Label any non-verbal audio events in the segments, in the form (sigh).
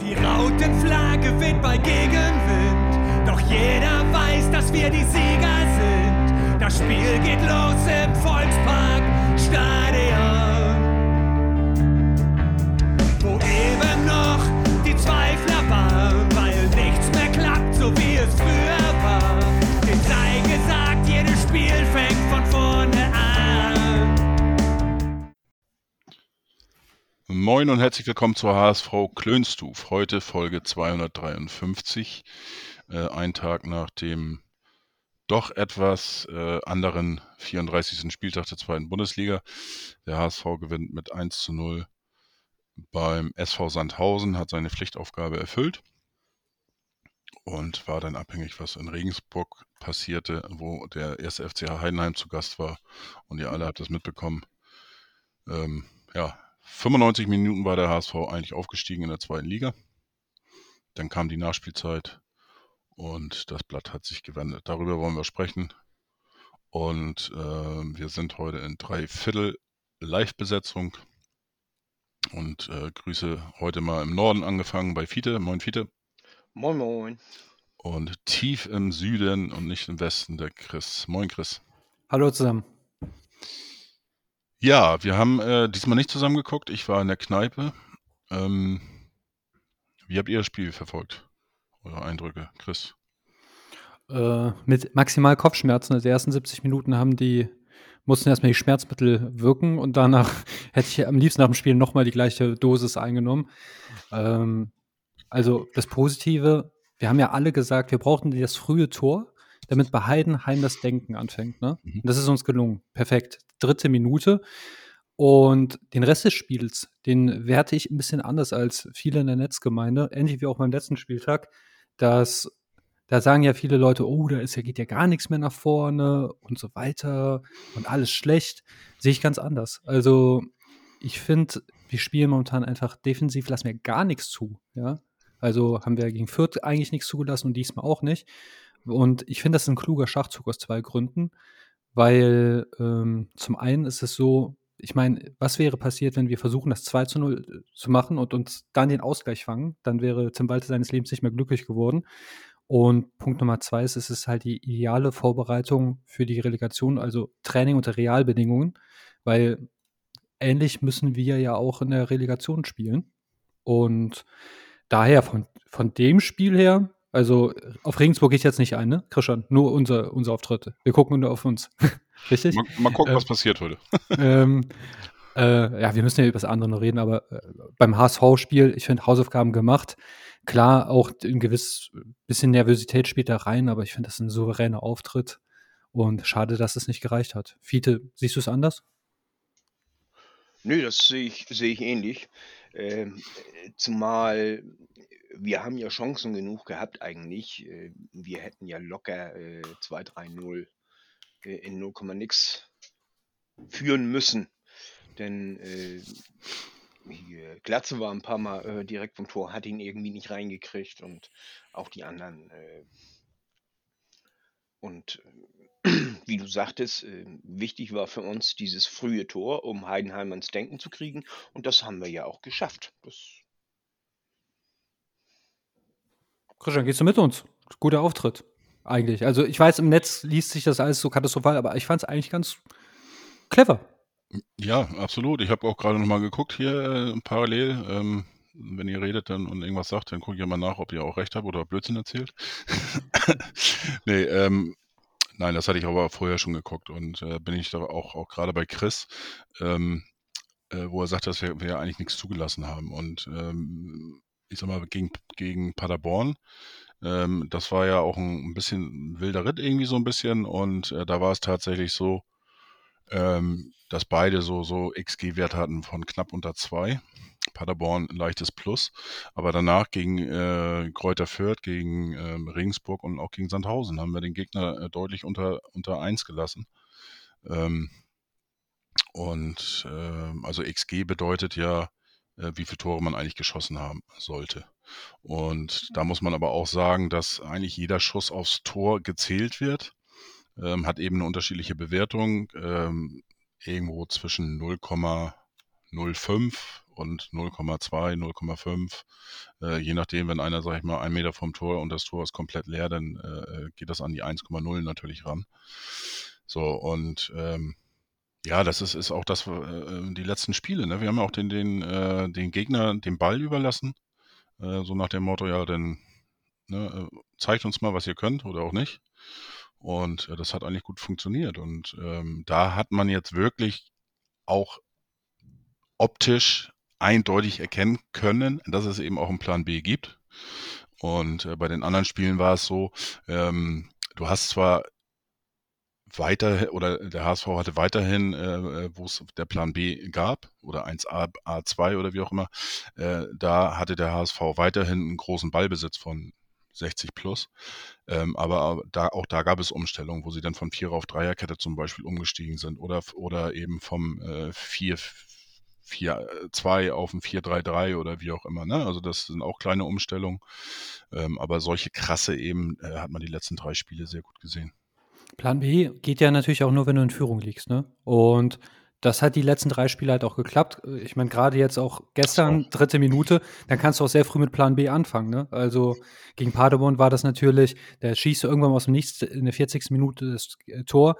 Die Rautenflagge weht bei Gegenwind, doch jeder weiß, dass wir die Sieger sind. Das Spiel geht los im Volkspark Stadion, Moin und herzlich willkommen zur HSV Klönstuf. Heute Folge 253, äh, ein Tag nach dem doch etwas äh, anderen 34. Spieltag der zweiten Bundesliga. Der HSV gewinnt mit 1 zu 0 beim SV Sandhausen, hat seine Pflichtaufgabe erfüllt und war dann abhängig, was in Regensburg passierte, wo der erste FCH Heidenheim zu Gast war. Und ihr alle habt das mitbekommen. Ähm, ja, 95 Minuten war der HSV eigentlich aufgestiegen in der zweiten Liga. Dann kam die Nachspielzeit und das Blatt hat sich gewendet. Darüber wollen wir sprechen. Und äh, wir sind heute in drei Viertel Live-Besetzung. Und äh, Grüße heute mal im Norden angefangen bei Fiete. Moin Fiete. Moin Moin. Und tief im Süden und nicht im Westen der Chris. Moin Chris. Hallo zusammen. Ja, wir haben äh, diesmal nicht zusammen geguckt. Ich war in der Kneipe. Ähm, wie habt ihr das Spiel verfolgt? Eure Eindrücke, Chris? Äh, mit maximal Kopfschmerzen. Also die ersten 70 Minuten haben die, mussten erstmal die Schmerzmittel wirken und danach (laughs) hätte ich am liebsten nach dem Spiel nochmal die gleiche Dosis eingenommen. Ähm, also das Positive, wir haben ja alle gesagt, wir brauchten das frühe Tor, damit bei Heidenheim das Denken anfängt. Ne? Mhm. Das ist uns gelungen. Perfekt. Dritte Minute. Und den Rest des Spiels, den werte ich ein bisschen anders als viele in der Netzgemeinde, ähnlich wie auch beim letzten Spieltag, dass da sagen ja viele Leute, oh, da ist geht ja gar nichts mehr nach vorne und so weiter und alles schlecht. Sehe ich ganz anders. Also, ich finde, wir spielen momentan einfach defensiv, lassen wir gar nichts zu. Ja? Also haben wir gegen Fürth eigentlich nichts zugelassen und diesmal auch nicht. Und ich finde, das ist ein kluger Schachzug aus zwei Gründen. Weil ähm, zum einen ist es so, ich meine, was wäre passiert, wenn wir versuchen, das 2 zu 0 zu machen und uns dann den Ausgleich fangen? Dann wäre Tim Walter seines Lebens nicht mehr glücklich geworden. Und Punkt Nummer zwei ist, es ist halt die ideale Vorbereitung für die Relegation, also Training unter Realbedingungen, weil ähnlich müssen wir ja auch in der Relegation spielen. Und daher von, von dem Spiel her, also auf Regensburg gehe ich jetzt nicht ein, ne? Christian, nur unser, unser Auftritt. Wir gucken nur auf uns. (laughs) Richtig? Mal, mal gucken, Äh, was passiert heute. (laughs) ähm, äh, ja, wir müssen ja über das andere noch reden, aber äh, beim HSV-Spiel, ich finde Hausaufgaben gemacht. Klar, auch ein gewiss bisschen Nervosität spielt da rein, aber ich finde das ist ein souveräner Auftritt. Und schade, dass es nicht gereicht hat. Fiete, siehst du es anders? Nö, das sehe ich, sehe ich ähnlich. Äh, zumal wir haben ja Chancen genug gehabt eigentlich. Äh, Wir hätten ja locker äh, 2-3-0 äh, in 0, nix führen müssen. Denn äh, hier, Glatze war ein paar Mal äh, direkt vom Tor, hat ihn irgendwie nicht reingekriegt und auch die anderen. Äh, und äh, wie du sagtest, äh, wichtig war für uns dieses frühe Tor, um Heidenheim ans Denken zu kriegen. Und das haben wir ja auch geschafft. Das, Christian, gehst du mit uns? Guter Auftritt, eigentlich. Also ich weiß, im Netz liest sich das alles so katastrophal, aber ich fand es eigentlich ganz clever. Ja, absolut. Ich habe auch gerade nochmal geguckt hier äh, parallel. Ähm, wenn ihr redet dann und irgendwas sagt, dann gucke ich mal nach, ob ihr auch recht habt oder Blödsinn erzählt. (laughs) nee, ähm, nein, das hatte ich aber vorher schon geguckt und äh, bin ich da auch, auch gerade bei Chris, ähm, äh, wo er sagt, dass wir, wir eigentlich nichts zugelassen haben. Und ähm, ich sag mal, gegen, gegen Paderborn, ähm, das war ja auch ein, ein bisschen wilder Ritt irgendwie so ein bisschen und äh, da war es tatsächlich so, ähm, dass beide so, so XG-Wert hatten von knapp unter zwei. Paderborn ein leichtes Plus, aber danach gegen äh, Kräuter Fürth, gegen ähm, Regensburg und auch gegen Sandhausen haben wir den Gegner äh, deutlich unter, unter eins gelassen. Ähm, und ähm, also XG bedeutet ja, äh, wie viele Tore man eigentlich geschossen haben sollte. Und da muss man aber auch sagen, dass eigentlich jeder Schuss aufs Tor gezählt wird ähm, hat eben eine unterschiedliche Bewertung, ähm, irgendwo zwischen 0,05 und 0,2, 0,5. Äh, je nachdem, wenn einer, sag ich mal, ein Meter vom Tor und das Tor ist komplett leer, dann äh, geht das an die 1,0 natürlich ran. So, und ähm, ja, das ist, ist auch das, äh, die letzten Spiele. Ne? Wir haben ja auch den, den, äh, den Gegner den Ball überlassen. Äh, so nach dem Motto, ja, dann ne, äh, zeigt uns mal, was ihr könnt oder auch nicht. Und äh, das hat eigentlich gut funktioniert. Und ähm, da hat man jetzt wirklich auch optisch eindeutig erkennen können, dass es eben auch einen Plan B gibt. Und äh, bei den anderen Spielen war es so, ähm, du hast zwar weiter oder der HSV hatte weiterhin, äh, äh wo es der Plan B gab oder 1A, A2 oder wie auch immer, äh, da hatte der HSV weiterhin einen großen Ballbesitz von 60 plus. Ähm, aber da, auch da gab es Umstellungen, wo sie dann von Vierer auf Dreierkette zum Beispiel umgestiegen sind oder, oder eben vom äh, 4 4-2 auf ein 4-3-3 oder wie auch immer. Ne? Also das sind auch kleine Umstellungen. Ähm, aber solche krasse eben äh, hat man die letzten drei Spiele sehr gut gesehen. Plan B geht ja natürlich auch nur, wenn du in Führung liegst, ne? Und das hat die letzten drei Spiele halt auch geklappt. Ich meine, gerade jetzt auch gestern, dritte Minute, dann kannst du auch sehr früh mit Plan B anfangen. Ne? Also gegen Paderborn war das natürlich, der schießt du irgendwann aus dem Nichts in der 40. Minute das äh, Tor.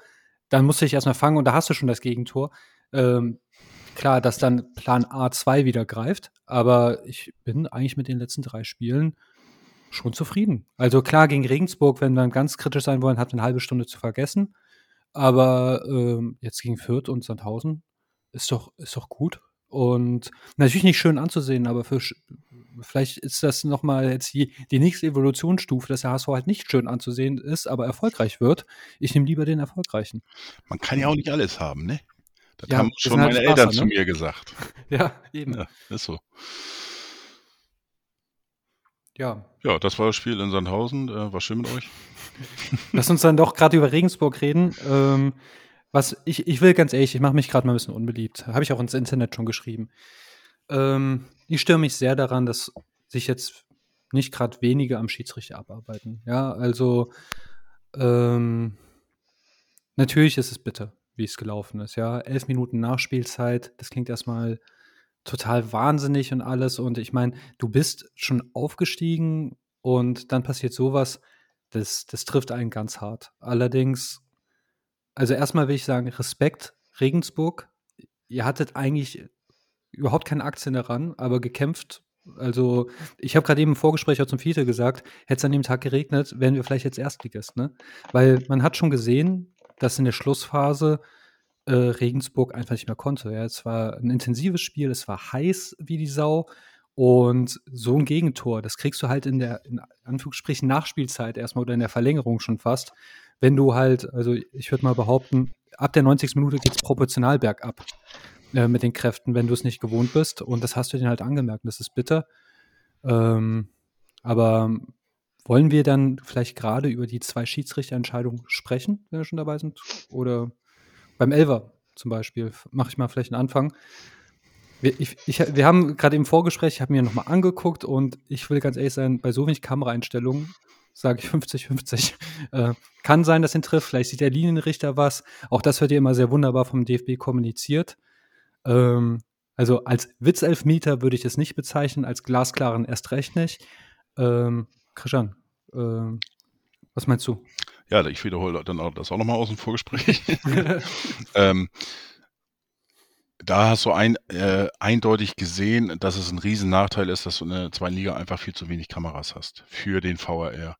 Dann musst du dich erstmal fangen und da hast du schon das Gegentor. Ähm, klar, dass dann Plan A2 wieder greift, aber ich bin eigentlich mit den letzten drei Spielen schon zufrieden. Also klar, gegen Regensburg, wenn wir ganz kritisch sein wollen, hat eine halbe Stunde zu vergessen. Aber ähm, jetzt gegen Fürth und Sandhausen ist doch, ist doch gut. Und natürlich nicht schön anzusehen, aber für, vielleicht ist das nochmal jetzt die, die nächste Evolutionsstufe, dass der HSV halt nicht schön anzusehen ist, aber erfolgreich wird. Ich nehme lieber den erfolgreichen. Man kann ja auch nicht alles haben, ne? Das ja, haben schon halt meine Spaß, Eltern ne? zu mir gesagt. (laughs) Ja, eben. Ja, ist so. Ja. Ja, das war das Spiel in Sandhausen. Äh, war schön mit euch. (laughs) Lass uns dann doch gerade über Regensburg reden. Ähm, was ich, ich will ganz ehrlich, ich mache mich gerade mal ein bisschen unbeliebt. Habe ich auch ins Internet schon geschrieben. Ähm, ich störe mich sehr daran, dass sich jetzt nicht gerade wenige am Schiedsrichter abarbeiten. Ja, also ähm, natürlich ist es bitter, wie es gelaufen ist. Ja, elf Minuten Nachspielzeit, das klingt erstmal total wahnsinnig und alles. Und ich meine, du bist schon aufgestiegen und dann passiert sowas, das, das trifft einen ganz hart. Allerdings, also erstmal will ich sagen, Respekt, Regensburg. Ihr hattet eigentlich überhaupt keine Aktien daran, aber gekämpft. Also, ich habe gerade eben im Vorgespräch auch zum Fiete gesagt, hätte es an dem Tag geregnet, wären wir vielleicht jetzt Erstligist, ne? Weil man hat schon gesehen, dass in der Schlussphase äh, Regensburg einfach nicht mehr konnte. Ja, es war ein intensives Spiel, es war heiß wie die Sau. Und so ein Gegentor, das kriegst du halt in der, in Anführungsstrichen, Nachspielzeit erstmal oder in der Verlängerung schon fast. Wenn du halt, also ich würde mal behaupten, ab der 90. Minute geht es proportional bergab äh, mit den Kräften, wenn du es nicht gewohnt bist. Und das hast du denen halt angemerkt. Das ist bitter. Ähm, aber wollen wir dann vielleicht gerade über die zwei Schiedsrichterentscheidungen sprechen, wenn wir schon dabei sind? Oder beim Elver zum Beispiel, mache ich mal vielleicht einen Anfang. Wir, ich, ich, wir haben gerade im Vorgespräch, ich habe mir nochmal angeguckt und ich will ganz ehrlich sein, bei so wenig Kameraeinstellungen sage ich 50-50. (laughs) Äh, kann sein, dass ihn trifft, vielleicht sieht der Linienrichter was. Auch das wird ja immer sehr wunderbar vom DFB kommuniziert. Ähm, also als Witzelfmeter würde ich es nicht bezeichnen, als glasklaren erst recht nicht. Ähm, Christian, äh, was meinst du? Ja, ich wiederhole dann auch das auch nochmal aus dem Vorgespräch. (laughs) ähm, da hast du ein, äh, eindeutig gesehen, dass es ein Riesennachteil ist, dass du in der zweiten Liga einfach viel zu wenig Kameras hast für den VRR.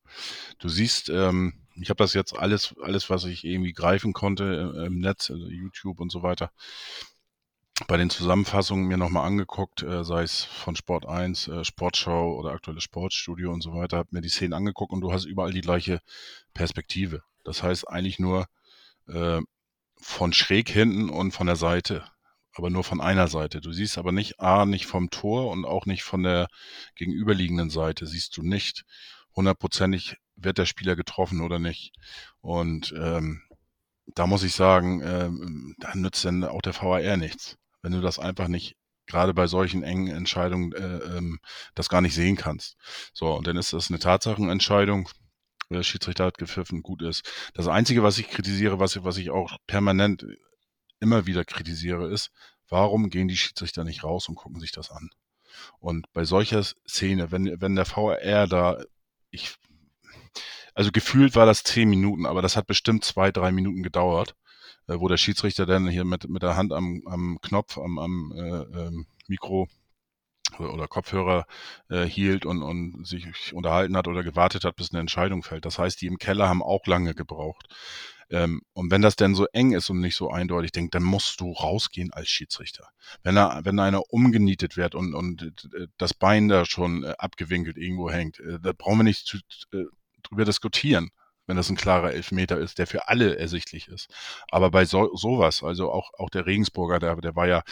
Du siehst, ähm, ich habe das jetzt alles, alles, was ich irgendwie greifen konnte äh, im Netz, also YouTube und so weiter, bei den Zusammenfassungen mir nochmal angeguckt, äh, sei es von Sport 1, äh, Sportschau oder aktuelles Sportstudio und so weiter, habe mir die Szenen angeguckt und du hast überall die gleiche Perspektive. Das heißt eigentlich nur äh, von schräg hinten und von der Seite, aber nur von einer Seite. Du siehst aber nicht A, nicht vom Tor und auch nicht von der gegenüberliegenden Seite, siehst du nicht hundertprozentig, wird der Spieler getroffen oder nicht. Und ähm, da muss ich sagen, ähm, da nützt dann auch der VAR nichts wenn du das einfach nicht gerade bei solchen engen Entscheidungen äh, ähm, das gar nicht sehen kannst. So, und dann ist das eine Tatsachenentscheidung. Der Schiedsrichter hat gepfiffen, gut ist. Das Einzige, was ich kritisiere, was, was ich auch permanent immer wieder kritisiere, ist, Warum gehen die Schiedsrichter nicht raus und gucken sich das an? Und bei solcher Szene, wenn, wenn der VRR da, ich, also gefühlt war das zehn Minuten, aber das hat bestimmt zwei, drei Minuten gedauert, wo der Schiedsrichter dann hier mit, mit der Hand am, am Knopf, am, am äh, ähm, Mikro oder Kopfhörer äh, hielt und, und sich unterhalten hat oder gewartet hat, bis eine Entscheidung fällt. Das heißt, die im Keller haben auch lange gebraucht. Ähm, und wenn das denn so eng ist und nicht so eindeutig, denkt, dann musst du rausgehen als Schiedsrichter. Wenn er, wenn einer umgenietet wird und, und äh, das Bein da schon äh, abgewinkelt irgendwo hängt, äh, da brauchen wir nicht zu, äh, drüber diskutieren wenn das ein klarer Elfmeter ist, der für alle ersichtlich ist. Aber bei so, sowas, also auch, auch der Regensburger, der, der war ja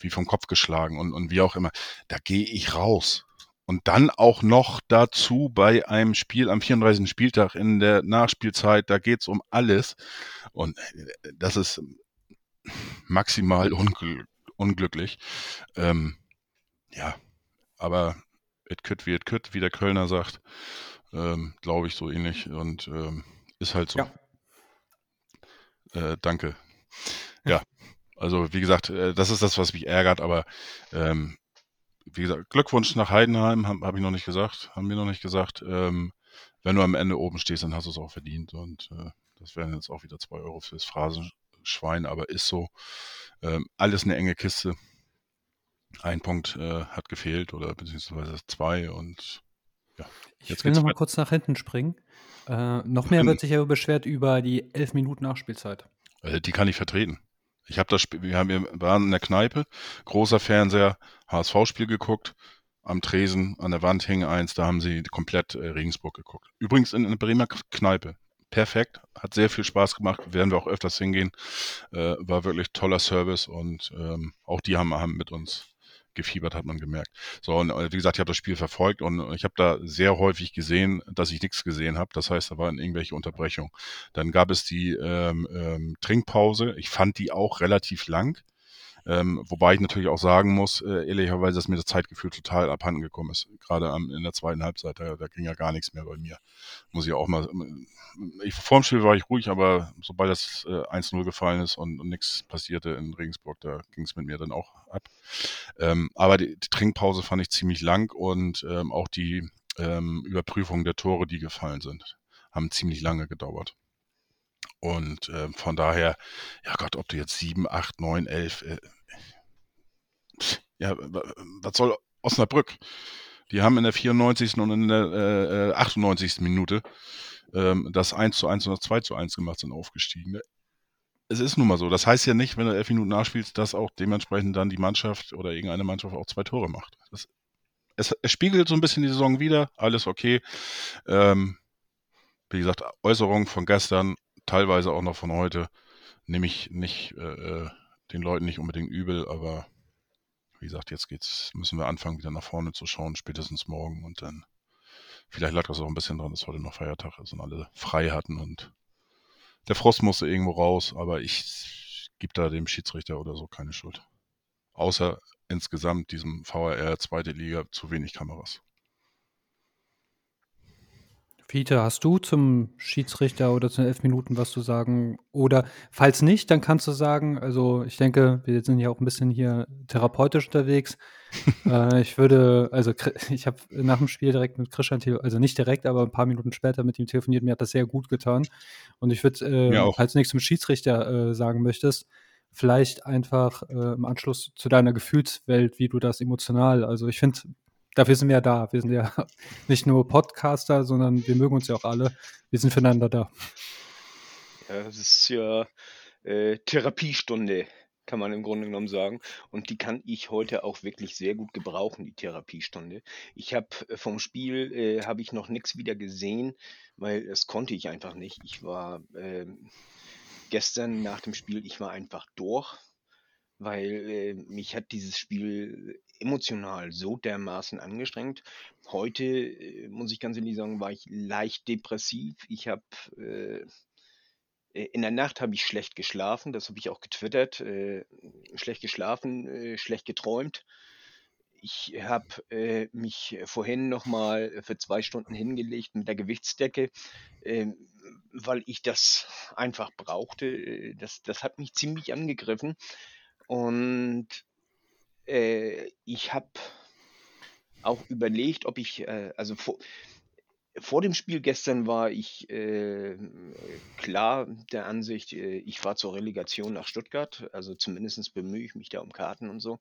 wie vom Kopf geschlagen und, und wie auch immer, da gehe ich raus. Und dann auch noch dazu bei einem Spiel am 34. Spieltag in der Nachspielzeit, da geht's um alles. Und äh, das ist maximal ungl unglücklich. Ähm, ja, aber it could wie it could, wie der Kölner sagt, ähm, glaube ich so ähnlich. Und ähm, ist halt so. Ja. Äh, danke. Ja, also wie gesagt, äh, das ist das, was mich ärgert, aber ähm, wie gesagt, Glückwunsch nach Heidenheim, habe hab ich noch nicht gesagt, haben wir noch nicht gesagt. Ähm, wenn du am Ende oben stehst, dann hast du es auch verdient. Und äh, das wären jetzt auch wieder zwei Euro fürs Phrasenschwein, aber ist so. Ähm, alles eine enge Kiste. Ein Punkt äh, hat gefehlt oder beziehungsweise zwei und ja. Ich will noch mal kurz nach hinten springen. Äh, noch mehr wird (clears throat) sich ja beschwert über die elf Minuten Nachspielzeit. Äh, die kann ich vertreten. Ich habe das Spiel, wir, haben, wir waren in der Kneipe, großer Fernseher, HSV-Spiel geguckt, am Tresen, an der Wand hing eins, da haben sie komplett äh, Regensburg geguckt. Übrigens in, in Bremer Kneipe. Perfekt, hat sehr viel Spaß gemacht, werden wir auch öfters hingehen. Äh, war wirklich toller Service und ähm, auch die haben, haben mit uns gefiebert, hat man gemerkt. So, und äh, wie gesagt, ich habe das Spiel verfolgt und ich habe da sehr häufig gesehen, dass ich nichts gesehen habe. Das heißt, da waren irgendwelche Unterbrechungen. Dann gab es die ähm, ähm, Trinkpause. Ich fand die auch relativ lang. Ähm, wobei ich natürlich auch sagen muss, äh, ehrlicherweise, dass mir das Zeitgefühl total abhanden gekommen ist. Gerade am, in der zweiten Halbzeit, da, da ging ja gar nichts mehr bei mir. Muss ich auch mal. Ich, vor dem Spiel war ich ruhig, aber sobald das äh, 1-0 gefallen ist und, und nichts passierte in Regensburg, da ging es mit mir dann auch ab. Ähm, aber die, die, Trinkpause fand ich ziemlich lang und ähm, auch die ähm, Überprüfung der Tore, die gefallen sind, haben ziemlich lange gedauert. Und äh, von daher, ja Gott, ob du jetzt 7, 8, 9, 11, äh, ja, was soll Osnabrück? Die haben in der 94. und in der äh, 98. Äh, Minute ähm, das 1 zu 1 und das 2 zu 1 gemacht, sind aufgestiegen. Ne? Es ist nun mal so. Das heißt ja nicht, wenn du elf Minuten nachspielst, dass auch dementsprechend dann die Mannschaft oder irgendeine Mannschaft auch zwei Tore macht. Das, es, es spiegelt so ein bisschen die Saison wieder, alles okay. Ähm, wie gesagt, Äußerungen von gestern, teilweise auch noch von heute, nehme ich nicht äh, äh, den Leuten nicht unbedingt übel, aber wie gesagt, jetzt geht's, müssen wir anfangen, wieder nach vorne zu schauen, spätestens morgen und dann vielleicht lag das auch ein bisschen dran, dass heute noch Feiertag ist und alle frei hatten und der Frost musste irgendwo raus, aber ich gebe da dem Schiedsrichter oder so keine Schuld. Außer insgesamt diesem VRR zweite Liga zu wenig Kameras. Peter, hast du zum Schiedsrichter oder zu den elf Minuten was zu sagen? Oder falls nicht, dann kannst du sagen, also ich denke, wir sind ja auch ein bisschen hier therapeutisch unterwegs. (laughs) äh, ich würde, also ich habe nach dem Spiel direkt mit Christian, also nicht direkt, aber ein paar Minuten später mit ihm telefoniert. Mir hat das sehr gut getan. Und ich würde, äh, falls du nichts zum Schiedsrichter äh, sagen möchtest, vielleicht einfach äh, im Anschluss zu deiner Gefühlswelt, wie du das emotional, also ich finde, Dafür sind wir ja da. Wir sind ja (laughs) nicht nur Podcaster, sondern wir mögen uns ja auch alle. Wir sind füreinander da. Ja, das ist ja äh, Therapiestunde, kann man im Grunde genommen sagen. Und die kann ich heute auch wirklich sehr gut gebrauchen, die Therapiestunde. Ich habe äh, vom Spiel äh, habe ich noch nichts wieder gesehen, weil das konnte ich einfach nicht. Ich war äh, gestern nach dem Spiel, ich war einfach durch weil äh, mich hat dieses Spiel emotional so dermaßen angestrengt. Heute, äh, muss ich ganz ehrlich sagen, war ich leicht depressiv. Ich habe äh, in der Nacht habe ich schlecht geschlafen, das habe ich auch getwittert. Äh, schlecht geschlafen, äh, schlecht geträumt. Ich habe äh, mich vorhin nochmal für zwei Stunden hingelegt mit der Gewichtsdecke, weil ich das einfach brauchte. Das, das hat mich ziemlich angegriffen. Und äh, ich habe auch überlegt, ob ich, äh, also vor, vor dem Spiel gestern war ich äh, klar der Ansicht, äh, ich fahre zur Relegation nach Stuttgart. Also zumindest bemühe ich mich da um Karten und so.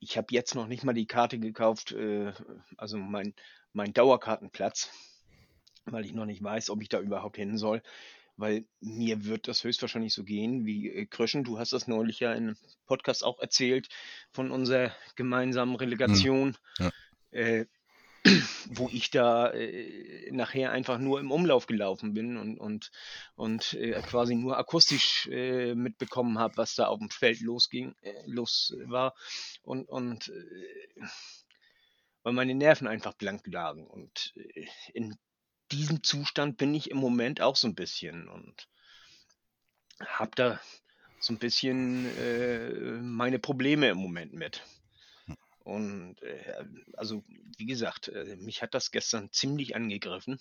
Ich habe jetzt noch nicht mal die Karte gekauft, äh, also mein, mein Dauerkartenplatz, weil ich noch nicht weiß, ob ich da überhaupt hin soll. Weil mir wird das höchstwahrscheinlich so gehen wie äh, Kröschen. Du hast das neulich ja in einem Podcast auch erzählt von unserer gemeinsamen Relegation. Ja. Äh, wo ich da äh, nachher einfach nur im Umlauf gelaufen bin und, und, und äh, quasi nur akustisch äh, mitbekommen habe, was da auf dem Feld losging, äh, los war. Und, und weil meine Nerven einfach blank lagen. Und in diesem Zustand bin ich im Moment auch so ein bisschen und habe da so ein bisschen äh, meine Probleme im Moment mit. Und äh, also, wie gesagt, äh, mich hat das gestern ziemlich angegriffen.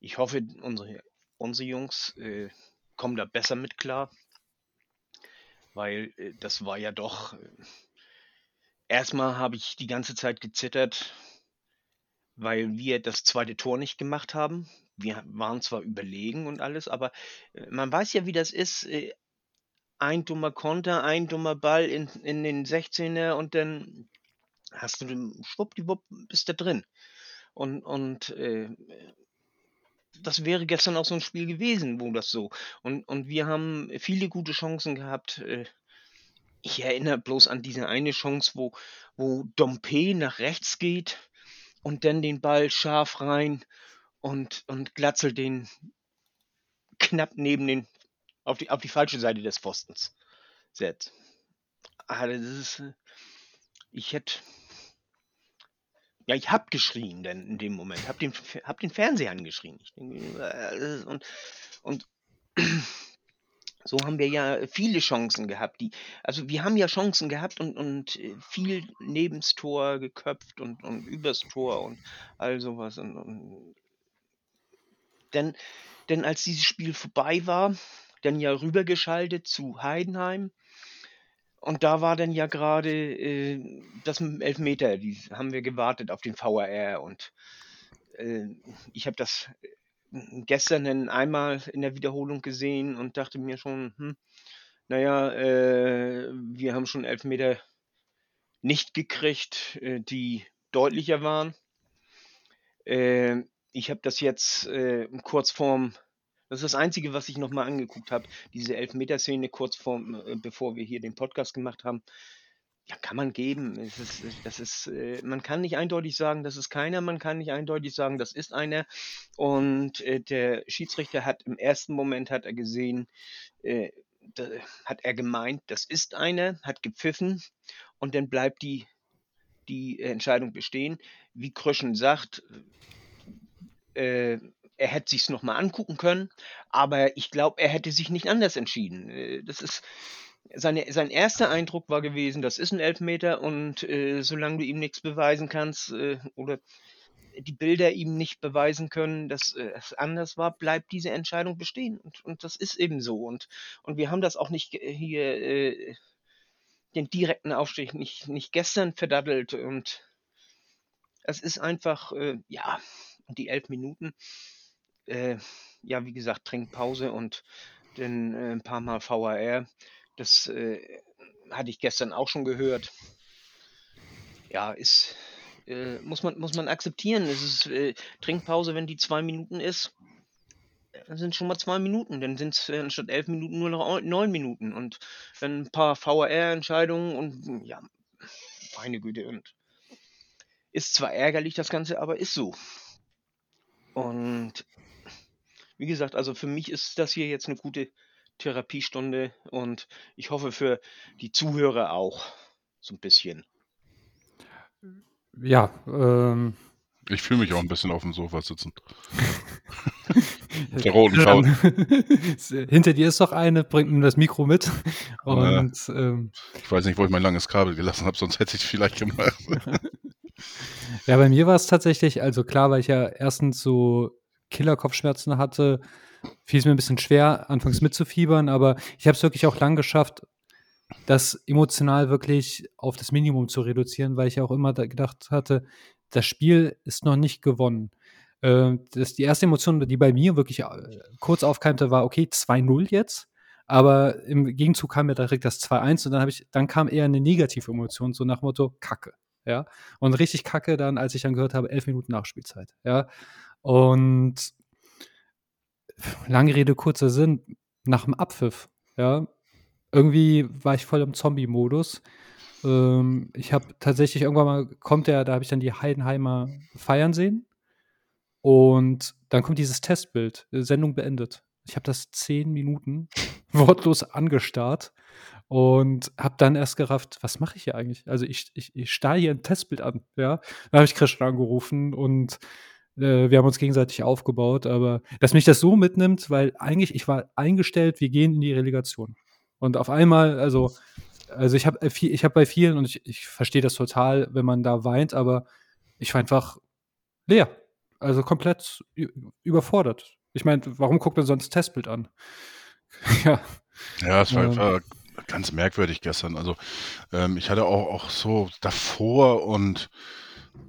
Ich hoffe, unsere, unsere Jungs äh, kommen da besser mit klar, weil äh, das war ja doch. Äh, erstmal habe ich die ganze Zeit gezittert, weil wir das zweite Tor nicht gemacht haben. Wir waren zwar überlegen und alles, aber äh, man weiß ja, wie das ist. Äh, ein dummer Konter, ein dummer Ball in, in den 16er und dann hast du schwuppdiwupp, bist du drin. Und, und äh, das wäre gestern auch so ein Spiel gewesen, wo das so. Und, und wir haben viele gute Chancen gehabt. Äh, ich erinnere bloß an diese eine Chance, wo, wo Dompe nach rechts geht und dann den Ball scharf rein und, und Glatzel den knapp neben den, auf die, auf die falsche Seite des Pfostens setzt. Ah, das ist, ich hätte, ja, ich hab geschrien denn in dem Moment, hab den, hab den Fernseher angeschrien. Ich denke, äh, und, und so haben wir ja viele Chancen gehabt. Die, also wir haben ja Chancen gehabt und, und äh, viel nebens Tor geköpft und, und übers Tor und all sowas. Und, und denn, denn als dieses Spiel vorbei war, dann ja rübergeschaltet zu Heidenheim und da war dann ja gerade äh, das Elfmeter, die haben wir gewartet auf den VAR und äh, ich habe das gestern dann einmal in der Wiederholung gesehen und dachte mir schon, hm, naja, äh, wir haben schon Elfmeter nicht gekriegt, äh, die deutlicher waren. Äh, ich habe das jetzt äh, kurz vorm das ist das Einzige, was ich nochmal angeguckt habe. Diese Elfmeterszene kurz vor, äh, bevor wir hier den Podcast gemacht haben. Ja, kann man geben. Es ist, das ist, äh, man kann nicht eindeutig sagen, das ist keiner, man kann nicht eindeutig sagen, das ist einer. Und äh, der Schiedsrichter hat im ersten Moment hat er gesehen, äh, da, hat er gemeint, das ist einer, hat gepfiffen und dann bleibt die, die Entscheidung bestehen. Wie Kröschen sagt, äh, er hätte sich's noch mal angucken können, aber ich glaube, er hätte sich nicht anders entschieden. Äh, das ist seine, sein erster Eindruck war gewesen, das ist ein Elfmeter und äh, solange du ihm nichts beweisen kannst äh, oder die Bilder ihm nicht beweisen können, dass äh, es anders war, bleibt diese Entscheidung bestehen. Und, und das ist eben so. Und, und wir haben das auch nicht hier, äh, den direkten Aufstieg nicht, nicht gestern verdattelt. Und es ist einfach, äh, ja, die elf Minuten, äh, ja, wie gesagt, Trinkpause und dann äh, ein paar Mal VAR. Das äh, hatte ich gestern auch schon gehört. Ja, ist, äh, muss, man, muss man akzeptieren. Es ist äh, Trinkpause, wenn die zwei Minuten ist. Dann sind schon mal zwei Minuten. Dann sind es anstatt elf Minuten nur noch neun Minuten. Und dann ein paar VAR-Entscheidungen und ja, meine Güte. Und ist zwar ärgerlich das Ganze, aber ist so. Und wie gesagt, also für mich ist das hier jetzt eine gute Therapiestunde und ich hoffe für die Zuhörer auch so ein bisschen. Ja, ähm, Ich fühle mich auch ein bisschen auf dem Sofa sitzen. (laughs) Der roten Couch. (laughs) Hinter dir ist doch eine, bringt ihm das Mikro mit. Und ähm, Ich weiß nicht, wo ich mein langes Kabel gelassen habe, sonst hätte ich es vielleicht gemacht. (laughs) ja, bei mir war es tatsächlich, also klar, weil ich ja erstens so Killer-Kopfschmerzen hatte, fiel es mir ein bisschen schwer, anfangs mitzufiebern, aber ich habe es wirklich auch lang geschafft, das emotional wirklich auf das Minimum zu reduzieren, weil ich auch immer gedacht hatte, das Spiel ist noch nicht gewonnen. Äh, das, die erste Emotion, die bei mir wirklich äh, kurz aufkeimte, war, okay, 2-0 jetzt. Aber im Gegenzug kam mir direkt das 2-1 und dann, ich, dann kam eher eine negative Emotion, so nach Motto Kacke. Ja. Und richtig Kacke dann, als ich dann gehört habe, elf Minuten Nachspielzeit. Ja. Und lange Rede, kurzer Sinn, nach dem Abpfiff, ja, irgendwie war ich voll im Zombie-Modus. Ähm, ich habe tatsächlich irgendwann mal, kommt der, da habe ich dann die Heidenheimer feiern sehen. Und dann kommt dieses Testbild, Sendung beendet. Ich habe das zehn Minuten (laughs) wortlos angestarrt und habe dann erst gerafft, was mache ich hier eigentlich? Also ich, ich, ich starre hier ein Testbild an. Ja, da habe ich Christian angerufen und äh, wir haben uns gegenseitig aufgebaut, aber dass mich das so mitnimmt, weil eigentlich ich war eingestellt, wir gehen in die Relegation. Und auf einmal, also, also ich habe äh, ich hab bei vielen, und ich, ich verstehe das total, wenn man da weint, aber ich war einfach leer. Also komplett überfordert. Ich meine, warum guckt man sonst Testbild an? (laughs) ja. Ja, es war, ähm, ganz merkwürdig gestern. Also ähm, ich hatte auch, auch so davor und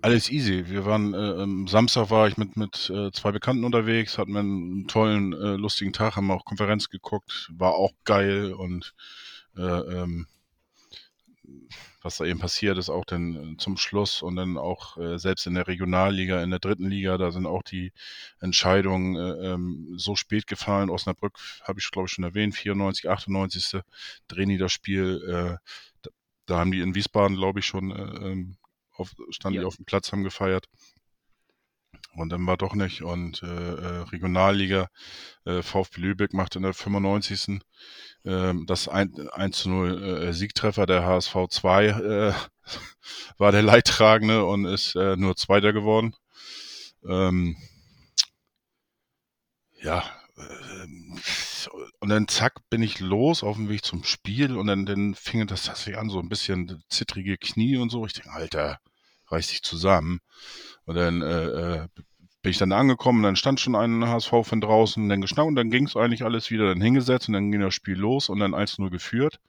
alles easy. Wir waren, äh, am Samstag war ich mit, mit äh, zwei Bekannten unterwegs, hatten einen tollen, äh, lustigen Tag, haben auch Konferenz geguckt, war auch geil und äh, ähm, was da eben passiert ist, auch dann zum Schluss und dann auch äh, selbst in der Regionalliga, in der dritten Liga, da sind auch die Entscheidungen äh, ähm, so spät gefallen. Osnabrück habe ich, glaube ich, schon erwähnt, 94, 98. Drehniederspiel. Äh, da, da, haben die in Wiesbaden, glaube ich, schon äh, ähm, auf, standen ja. die auf dem Platz, haben gefeiert. Und dann war doch nicht. Und äh, äh Regionalliga, äh, VfB Lübeck macht in der 95. Äh, das 1, 1 zu 0 äh, Siegtreffer. Der HSV 2 äh, (laughs) war der Leidtragende und ist äh, nur Zweiter geworden. Ähm, ja, äh, und dann zack bin ich los auf dem Weg zum Spiel und dann, dann fing das tatsächlich an, so ein bisschen zittrige Knie und so. Ich denke, Alter, reiß dich zusammen. Und dann äh, äh, bin ich dann angekommen, dann stand schon ein HSV-Fan draußen, dann geschnappt und dann ging es eigentlich alles wieder, dann hingesetzt und dann ging das Spiel los und dann 1-0 geführt.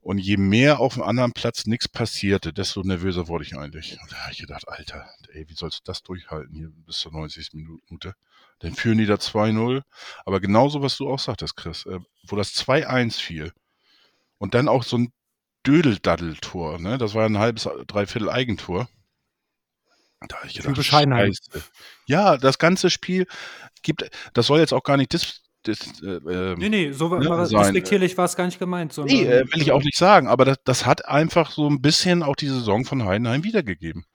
Und je mehr auf dem anderen Platz nichts passierte, desto nervöser wurde ich eigentlich. Und da habe ich gedacht, Alter, ey, wie sollst du das durchhalten hier bis zur 90. Minute? Dann führen die da 2-0. Aber genauso, was du auch sagtest, Chris, äh, wo das 2-1 fiel und dann auch so ein Dödeldaddel-Tor, ne? Das war ein halbes, dreiviertel Eigentor. Da ich gedacht, Scheiße. Ja, das ganze Spiel gibt, das soll jetzt auch gar nicht dis, dis, äh, nee, nee, so ne, respektierlich war es gar nicht gemeint. Nee, äh, will ich auch nicht sagen, aber das, das hat einfach so ein bisschen auch die Saison von Heidenheim wiedergegeben,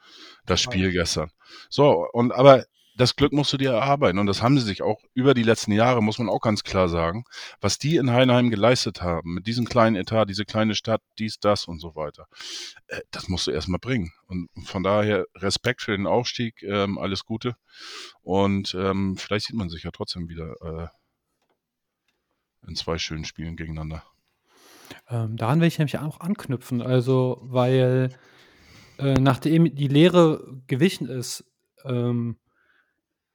das Spiel gestern. So, und aber das Glück musst du dir erarbeiten. Und das haben sie sich auch über die letzten Jahre, muss man auch ganz klar sagen, was die in Heinheim geleistet haben, mit diesem kleinen Etat, diese kleine Stadt, dies, das und so weiter. Äh, das musst du erstmal bringen. Und von daher Respekt für den Aufstieg, ähm, alles Gute. Und ähm, vielleicht sieht man sich ja trotzdem wieder äh, in zwei schönen Spielen gegeneinander. Ähm, daran will ich nämlich auch anknüpfen. Also, weil äh, nachdem die Lehre gewichen ist, ähm,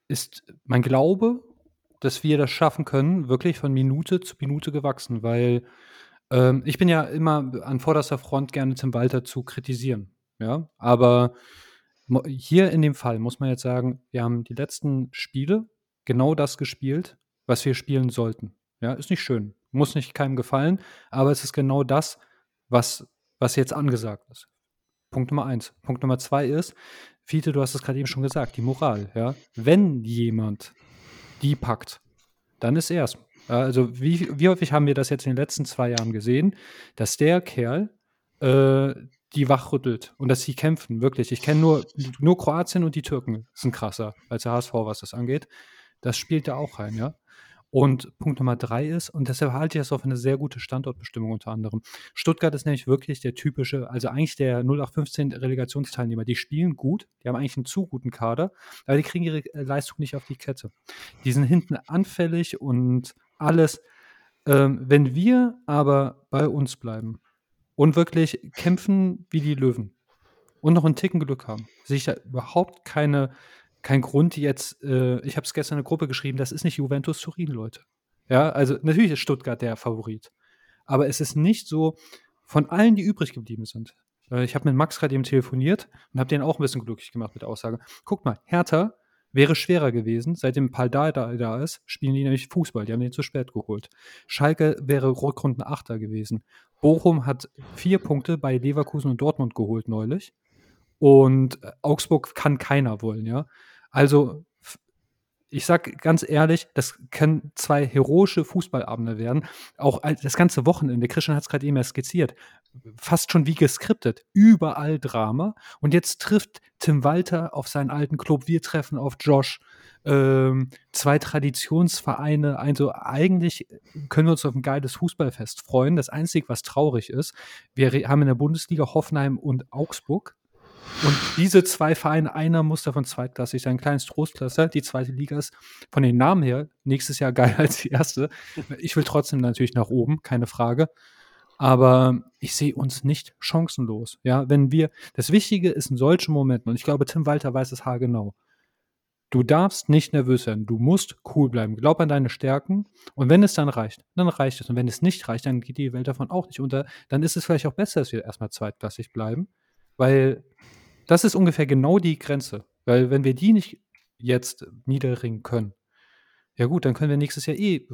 ist mein Glaube, dass wir das schaffen können, wirklich von Minute zu Minute gewachsen, weil ähm, ich bin ja immer an vorderster Front gerne Tim Walter zu kritisieren. Ja, aber hier in dem Fall muss man jetzt sagen, wir haben die letzten Spiele genau das gespielt, was wir spielen sollten. Ja, ist nicht schön, muss nicht keinem gefallen, aber es ist genau das, was, was jetzt angesagt ist. Punkt Nummer eins. Punkt Nummer zwei ist, Fiete, du hast es gerade eben schon gesagt, die Moral, ja. Wenn jemand die packt, dann ist er es. Also, wie, wie häufig haben wir das jetzt in den letzten zwei Jahren gesehen, dass der Kerl äh, die wachrüttelt und dass sie kämpfen, wirklich. Ich kenne nur, nur Kroatien und die Türken sind krasser als der HSV, was das angeht. Das spielt da auch rein, ja. Und Punkt Nummer drei ist, und deshalb halte ich das auf eine sehr gute Standortbestimmung unter anderem. Stuttgart ist nämlich wirklich der typische, also eigentlich der 0815 Relegationsteilnehmer. Die spielen gut, die haben eigentlich einen zu guten Kader, aber die kriegen ihre äh, Leistung nicht auf die Kette. Die sind hinten anfällig und alles. Ähm, wenn wir aber bei uns bleiben und wirklich kämpfen wie die Löwen und noch einen Ticken Glück haben, sehe ich da überhaupt keine kein Grund jetzt, äh, ich habe es gestern in der Gruppe geschrieben, das ist nicht Juventus Turin, Leute. Ja, also natürlich ist Stuttgart der Favorit. aber es ist nicht so, von allen, die übrig geblieben sind. Äh, ich habe mit Max gerade eben telefoniert und habe den auch ein bisschen glücklich gemacht mit der Aussage. Guck mal, Hertha wäre schwerer gewesen, seitdem Paldal da, da ist, spielen die nämlich Fußball, die haben den zu spät geholt. Schalke wäre Rückrunden Achter gewesen. Bochum hat vier Punkte bei Leverkusen und Dortmund geholt neulich. Und äh, Augsburg kann keiner wollen, ja. Also ich sag ganz ehrlich, das können zwei heroische Fußballabende werden. Auch das ganze Wochenende, Christian hat es gerade eben erst skizziert, fast schon wie geskriptet, überall Drama. Und jetzt trifft Tim Walter auf seinen alten Club, wir treffen auf Josh. Ähm, zwei Traditionsvereine, also eigentlich können wir uns auf ein geiles Fußballfest freuen. Das Einzige, was traurig ist, wir haben in der Bundesliga Hoffenheim und Augsburg und diese zwei Vereine, einer muss davon zweitklassig sein, ein kleines Trostklasse. Die zweite Liga ist von den Namen her nächstes Jahr geiler (laughs) als die erste. Ich will trotzdem natürlich nach oben, keine Frage. Aber ich sehe uns nicht chancenlos. Ja, wenn wir, das Wichtige ist in solchen Momenten, und ich glaube, Tim Walter weiß es haargenau. Du darfst nicht nervös werden. Du musst cool bleiben. Glaub an deine Stärken. Und wenn es dann reicht, dann reicht es. Und wenn es nicht reicht, dann geht die Welt davon auch nicht unter. Dann ist es vielleicht auch besser, dass wir erstmal zweitklassig bleiben. Weil das ist ungefähr genau die Grenze. Weil wenn wir die nicht jetzt niederringen können, ja gut, dann können wir nächstes Jahr eh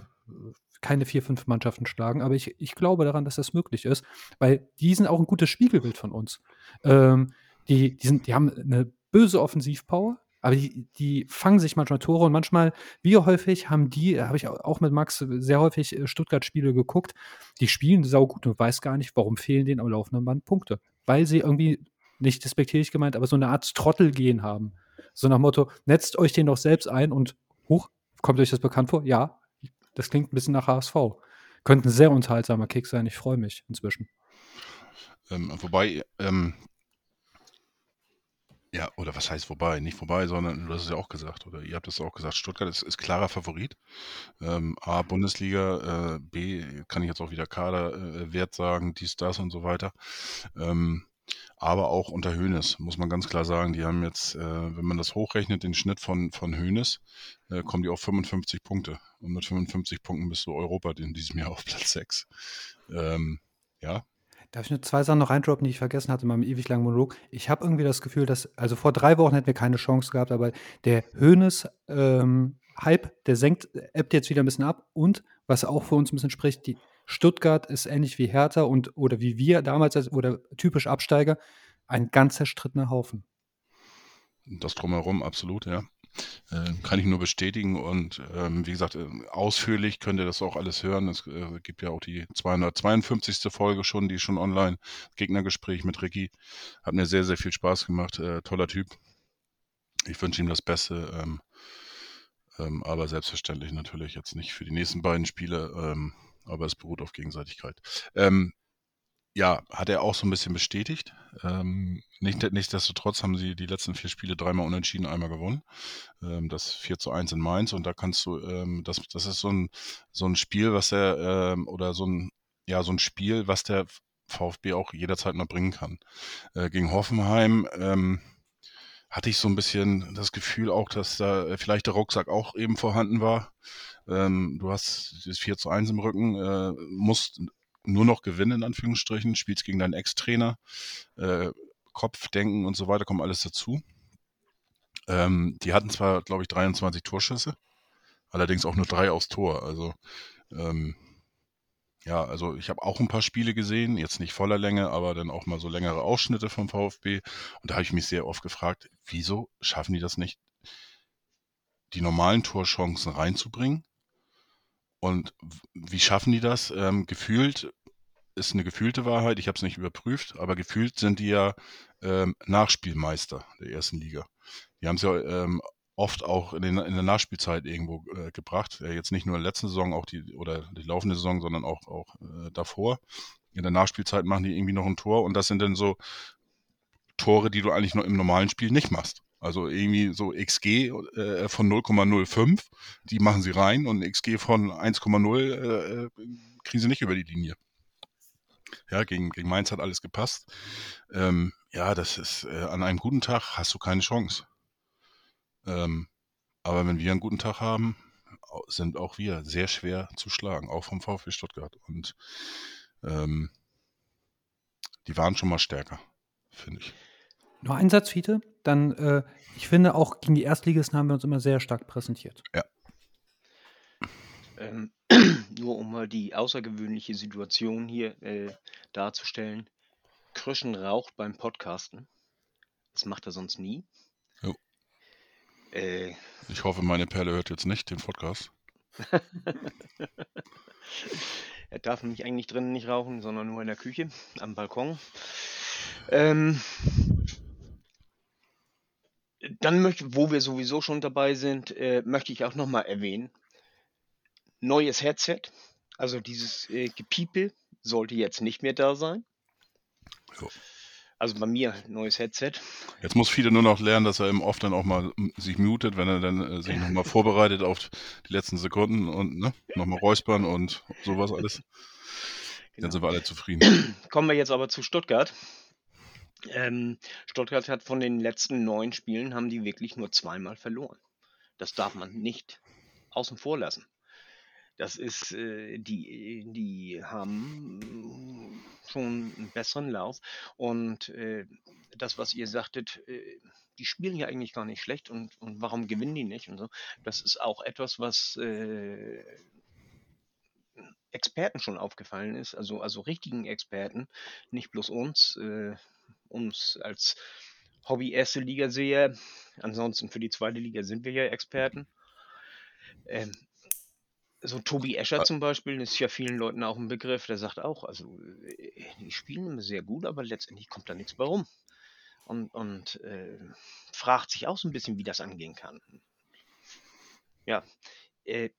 keine vier, fünf Mannschaften schlagen. Aber ich, ich glaube daran, dass das möglich ist, weil die sind auch ein gutes Spiegelbild von uns. Ähm, die, die, sind, die haben eine böse Offensivpower, aber die, die fangen sich manchmal Tore und manchmal, wie häufig haben die, habe ich auch mit Max sehr häufig äh, Stuttgart-Spiele geguckt, die spielen saugut und weiß gar nicht, warum fehlen denen am laufenden Band Punkte. Weil sie irgendwie nicht despektierlich gemeint, aber so eine Art Trottelgehen haben. So nach Motto, netzt euch den doch selbst ein und hoch, kommt euch das bekannt vor? Ja, das klingt ein bisschen nach HSV. Könnte ein sehr unterhaltsamer Kick sein, ich freue mich inzwischen. Ähm, wobei, ähm, ja, oder was heißt vorbei? Nicht vorbei, sondern du hast es ja auch gesagt, oder ihr habt es auch gesagt, Stuttgart ist, ist klarer Favorit. Ähm, A, Bundesliga, äh, B, kann ich jetzt auch wieder Kaderwert äh, sagen, dies, das und so weiter. Ähm, aber auch unter Hönes, muss man ganz klar sagen. Die haben jetzt, äh, wenn man das hochrechnet, den Schnitt von, von Hönes, äh, kommen die auf 55 Punkte. Und mit 55 Punkten bist du Europa in diesem Jahr auf Platz 6. Ähm, ja. Darf ich nur zwei Sachen noch reindroppen, die ich vergessen hatte in meinem ewig langen Monolog? Ich habe irgendwie das Gefühl, dass, also vor drei Wochen hätten wir keine Chance gehabt, aber der Hönes ähm, Hype, der senkt, ebbt jetzt wieder ein bisschen ab und was auch für uns ein bisschen spricht, die, Stuttgart ist ähnlich wie Hertha und oder wie wir damals oder typisch Absteiger, ein ganz zerstrittener Haufen. Das drumherum, absolut, ja. Äh, kann ich nur bestätigen und ähm, wie gesagt, äh, ausführlich könnt ihr das auch alles hören. Es äh, gibt ja auch die 252. Folge schon, die schon online. Gegnergespräch mit Ricky. Hat mir sehr, sehr viel Spaß gemacht. Äh, toller Typ. Ich wünsche ihm das Beste. Ähm, ähm, aber selbstverständlich natürlich jetzt nicht für die nächsten beiden Spiele. Aber es beruht auf Gegenseitigkeit. Ähm, ja, hat er auch so ein bisschen bestätigt. Ähm, nicht, nichtsdestotrotz haben sie die letzten vier Spiele dreimal unentschieden, einmal gewonnen. Ähm, das 4 zu 1 in Mainz und da kannst du, ähm, das, das ist so ein, so ein Spiel, was er, ähm, oder so ein, ja, so ein Spiel, was der VfB auch jederzeit noch bringen kann. Äh, gegen Hoffenheim, ähm, hatte ich so ein bisschen das Gefühl auch, dass da vielleicht der Rucksack auch eben vorhanden war. Ähm, du hast das 4 zu 1 im Rücken, äh, musst nur noch gewinnen, in Anführungsstrichen, spielst gegen deinen Ex-Trainer, äh, Kopfdenken und so weiter, kommt alles dazu. Ähm, die hatten zwar, glaube ich, 23 Torschüsse, allerdings auch nur drei aufs Tor. Also ähm, ja, also ich habe auch ein paar Spiele gesehen, jetzt nicht voller Länge, aber dann auch mal so längere Ausschnitte vom VfB. Und da habe ich mich sehr oft gefragt, wieso schaffen die das nicht, die normalen Torchancen reinzubringen? Und wie schaffen die das? Ähm, gefühlt ist eine gefühlte Wahrheit, ich habe es nicht überprüft, aber gefühlt sind die ja ähm, Nachspielmeister der ersten Liga. Die haben es ja ähm, oft auch in, den, in, der Nachspielzeit irgendwo äh, gebracht. Äh, jetzt nicht nur in der letzten Saison, auch die oder die laufende Saison, sondern auch, auch äh, davor. In der Nachspielzeit machen die irgendwie noch ein Tor und das sind dann so Tore, die du eigentlich nur im normalen Spiel nicht machst. Also irgendwie so XG äh, von 0,05, die machen sie rein und XG von 1,0 äh, kriegen sie nicht über die Linie. Ja, gegen, gegen Mainz hat alles gepasst. Ähm, ja, das ist, äh, an einem guten Tag hast du keine Chance. Ähm, aber wenn wir einen guten Tag haben, sind auch wir sehr schwer zu schlagen, auch vom VfB Stuttgart. Und ähm, die waren schon mal stärker, finde ich. Nur ein Satz, Fiete. Dann, äh, ich finde, auch gegen die Erstligisten haben wir uns immer sehr stark präsentiert. Ja. Ähm, (clears throat) nur um mal die außergewöhnliche Situation hier äh, darzustellen. Krüschen raucht beim Podcasten. Das macht er sonst nie. Jo. Äh, Ich hoffe, meine Perle hört jetzt nicht den Podcast. (laughs) er darf nämlich eigentlich drinnen nicht rauchen, sondern nur in der Küche, am Balkon. Ähm, dann möchte, wo wir sowieso schon dabei sind, äh, möchte ich auch nochmal erwähnen, neues Headset. Also dieses äh, Gepiepel sollte jetzt nicht mehr da sein. Jo. Also bei mir neues Headset. Jetzt muss viele nur noch lernen, dass er im Off dann auch mal sich mutet, wenn er dann äh, sich nochmal vorbereitet auf die letzten Sekunden und ne, nochmal räuspern und sowas alles. Dann Genau. sind wir alle zufrieden. Kommen wir jetzt aber zu Stuttgart. Ähm, Stuttgart hat von den letzten neun Spielen haben die wirklich nur zweimal verloren. Das darf man nicht außen vor lassen. Das ist, äh, die, die haben schon einen besseren Lauf. Und äh, das, was ihr sagtet, äh, die spielen ja eigentlich gar nicht schlecht und, und warum gewinnen die nicht und so. Das ist auch etwas, was äh, Experten schon aufgefallen ist, also, also richtigen Experten, nicht bloß uns, äh, uns als Hobby erste Liga seher. Ansonsten für die zweite Liga sind wir ja Experten. Ähm, so Tobi Escher zum Beispiel ist ja vielen Leuten auch ein Begriff, der sagt auch, also äh, die spielen immer sehr gut, aber letztendlich kommt da nichts bei rum. Und, und äh, fragt sich auch so ein bisschen, wie das angehen kann. Ja, äh,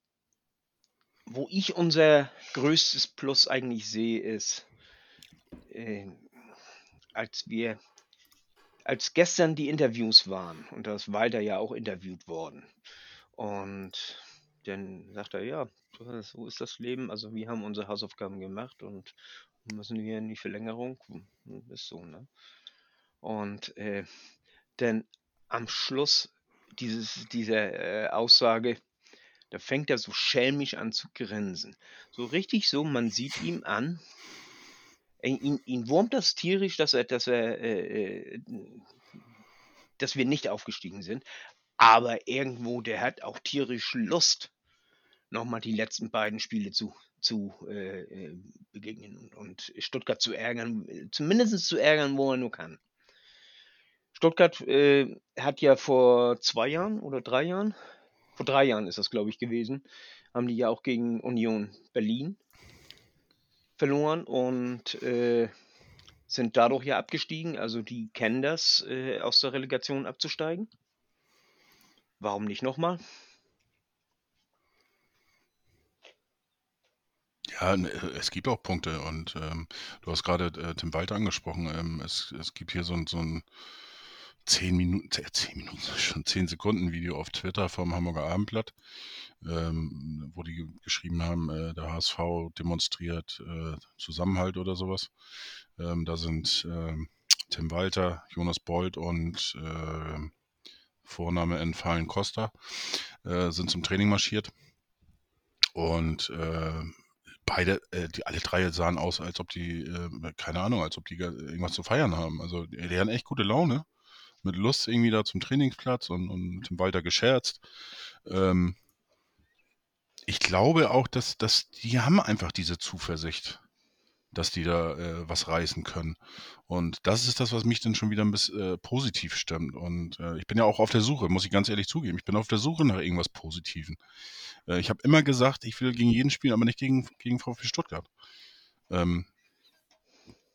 wo ich unser größtes Plus eigentlich sehe, ist, äh, als wir, als gestern die Interviews waren, und da ist Walter ja auch interviewt worden, und dann sagt er, ja, so ist das Leben, also wir haben unsere Hausaufgaben gemacht und müssen hier in die Verlängerung, ist so, ne? Und äh, dann am Schluss dieses, dieser äh, Aussage, da fängt er so schelmisch an zu grinsen. So richtig so, man sieht ihm an, ihn, ihn wurmt das tierisch, dass er, dass er, äh, äh, dass wir nicht aufgestiegen sind. Aber irgendwo, der hat auch tierisch Lust, nochmal die letzten beiden Spiele zu, zu äh, äh, begegnen und, und Stuttgart zu ärgern, zumindest zu ärgern, wo er nur kann. Stuttgart äh, hat ja vor zwei Jahren oder drei Jahren, vor drei Jahren ist das, glaube ich, gewesen, haben die ja auch gegen Union Berlin verloren und äh, sind dadurch ja abgestiegen. Also die kennen das, äh, aus der Relegation abzusteigen. Warum nicht nochmal? Ja, ne, es gibt auch Punkte und ähm, du hast gerade äh, Tim Walter angesprochen. Ähm, es, es gibt hier so ein, so ein 10 Minuten, äh, 10 Minuten, (laughs) schon 10 Sekunden Video auf Twitter vom Hamburger Abendblatt, ähm, wo die ge- geschrieben haben, äh, der HSV demonstriert äh, Zusammenhalt oder sowas. Ähm, da sind ähm, Tim Walter, Jonas Bold und äh, Vorname entfallen Costa äh, sind zum Training marschiert. Und äh, beide, äh, die alle drei sahen aus, als ob die, äh, keine Ahnung, als ob die irgendwas zu feiern haben. Also die, die hatten echt gute Laune, mit Lust irgendwie da zum Trainingsplatz und, und dem Walter gescherzt. Ähm, ich glaube auch, dass, dass die haben einfach diese Zuversicht, dass die da äh, was reißen können. Und das ist das, was mich dann schon wieder ein bisschen äh, positiv stimmt. Und äh, ich bin ja auch auf der Suche, muss ich ganz ehrlich zugeben. Ich bin auf der Suche nach irgendwas Positiven. Äh, ich habe immer gesagt, ich will gegen jeden spielen, aber nicht gegen, gegen VfB Stuttgart. Ähm,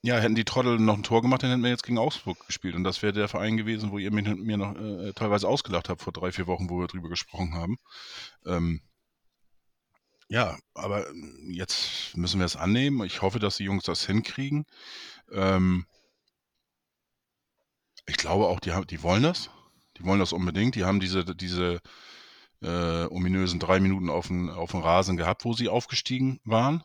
ja, hätten die Trottel noch ein Tor gemacht, dann hätten wir jetzt gegen Augsburg gespielt. Und das wäre der Verein gewesen, wo ihr mir noch äh, teilweise ausgelacht habt vor drei, vier Wochen, wo wir drüber gesprochen haben. Ähm, ja, aber ähm, jetzt müssen wir es annehmen. Ich hoffe, dass die Jungs das hinkriegen. Ähm, ich glaube auch, die, haben, die wollen das. Die wollen das unbedingt. Die haben diese, diese äh, ominösen drei Minuten auf dem, auf Rasen gehabt, wo sie aufgestiegen waren,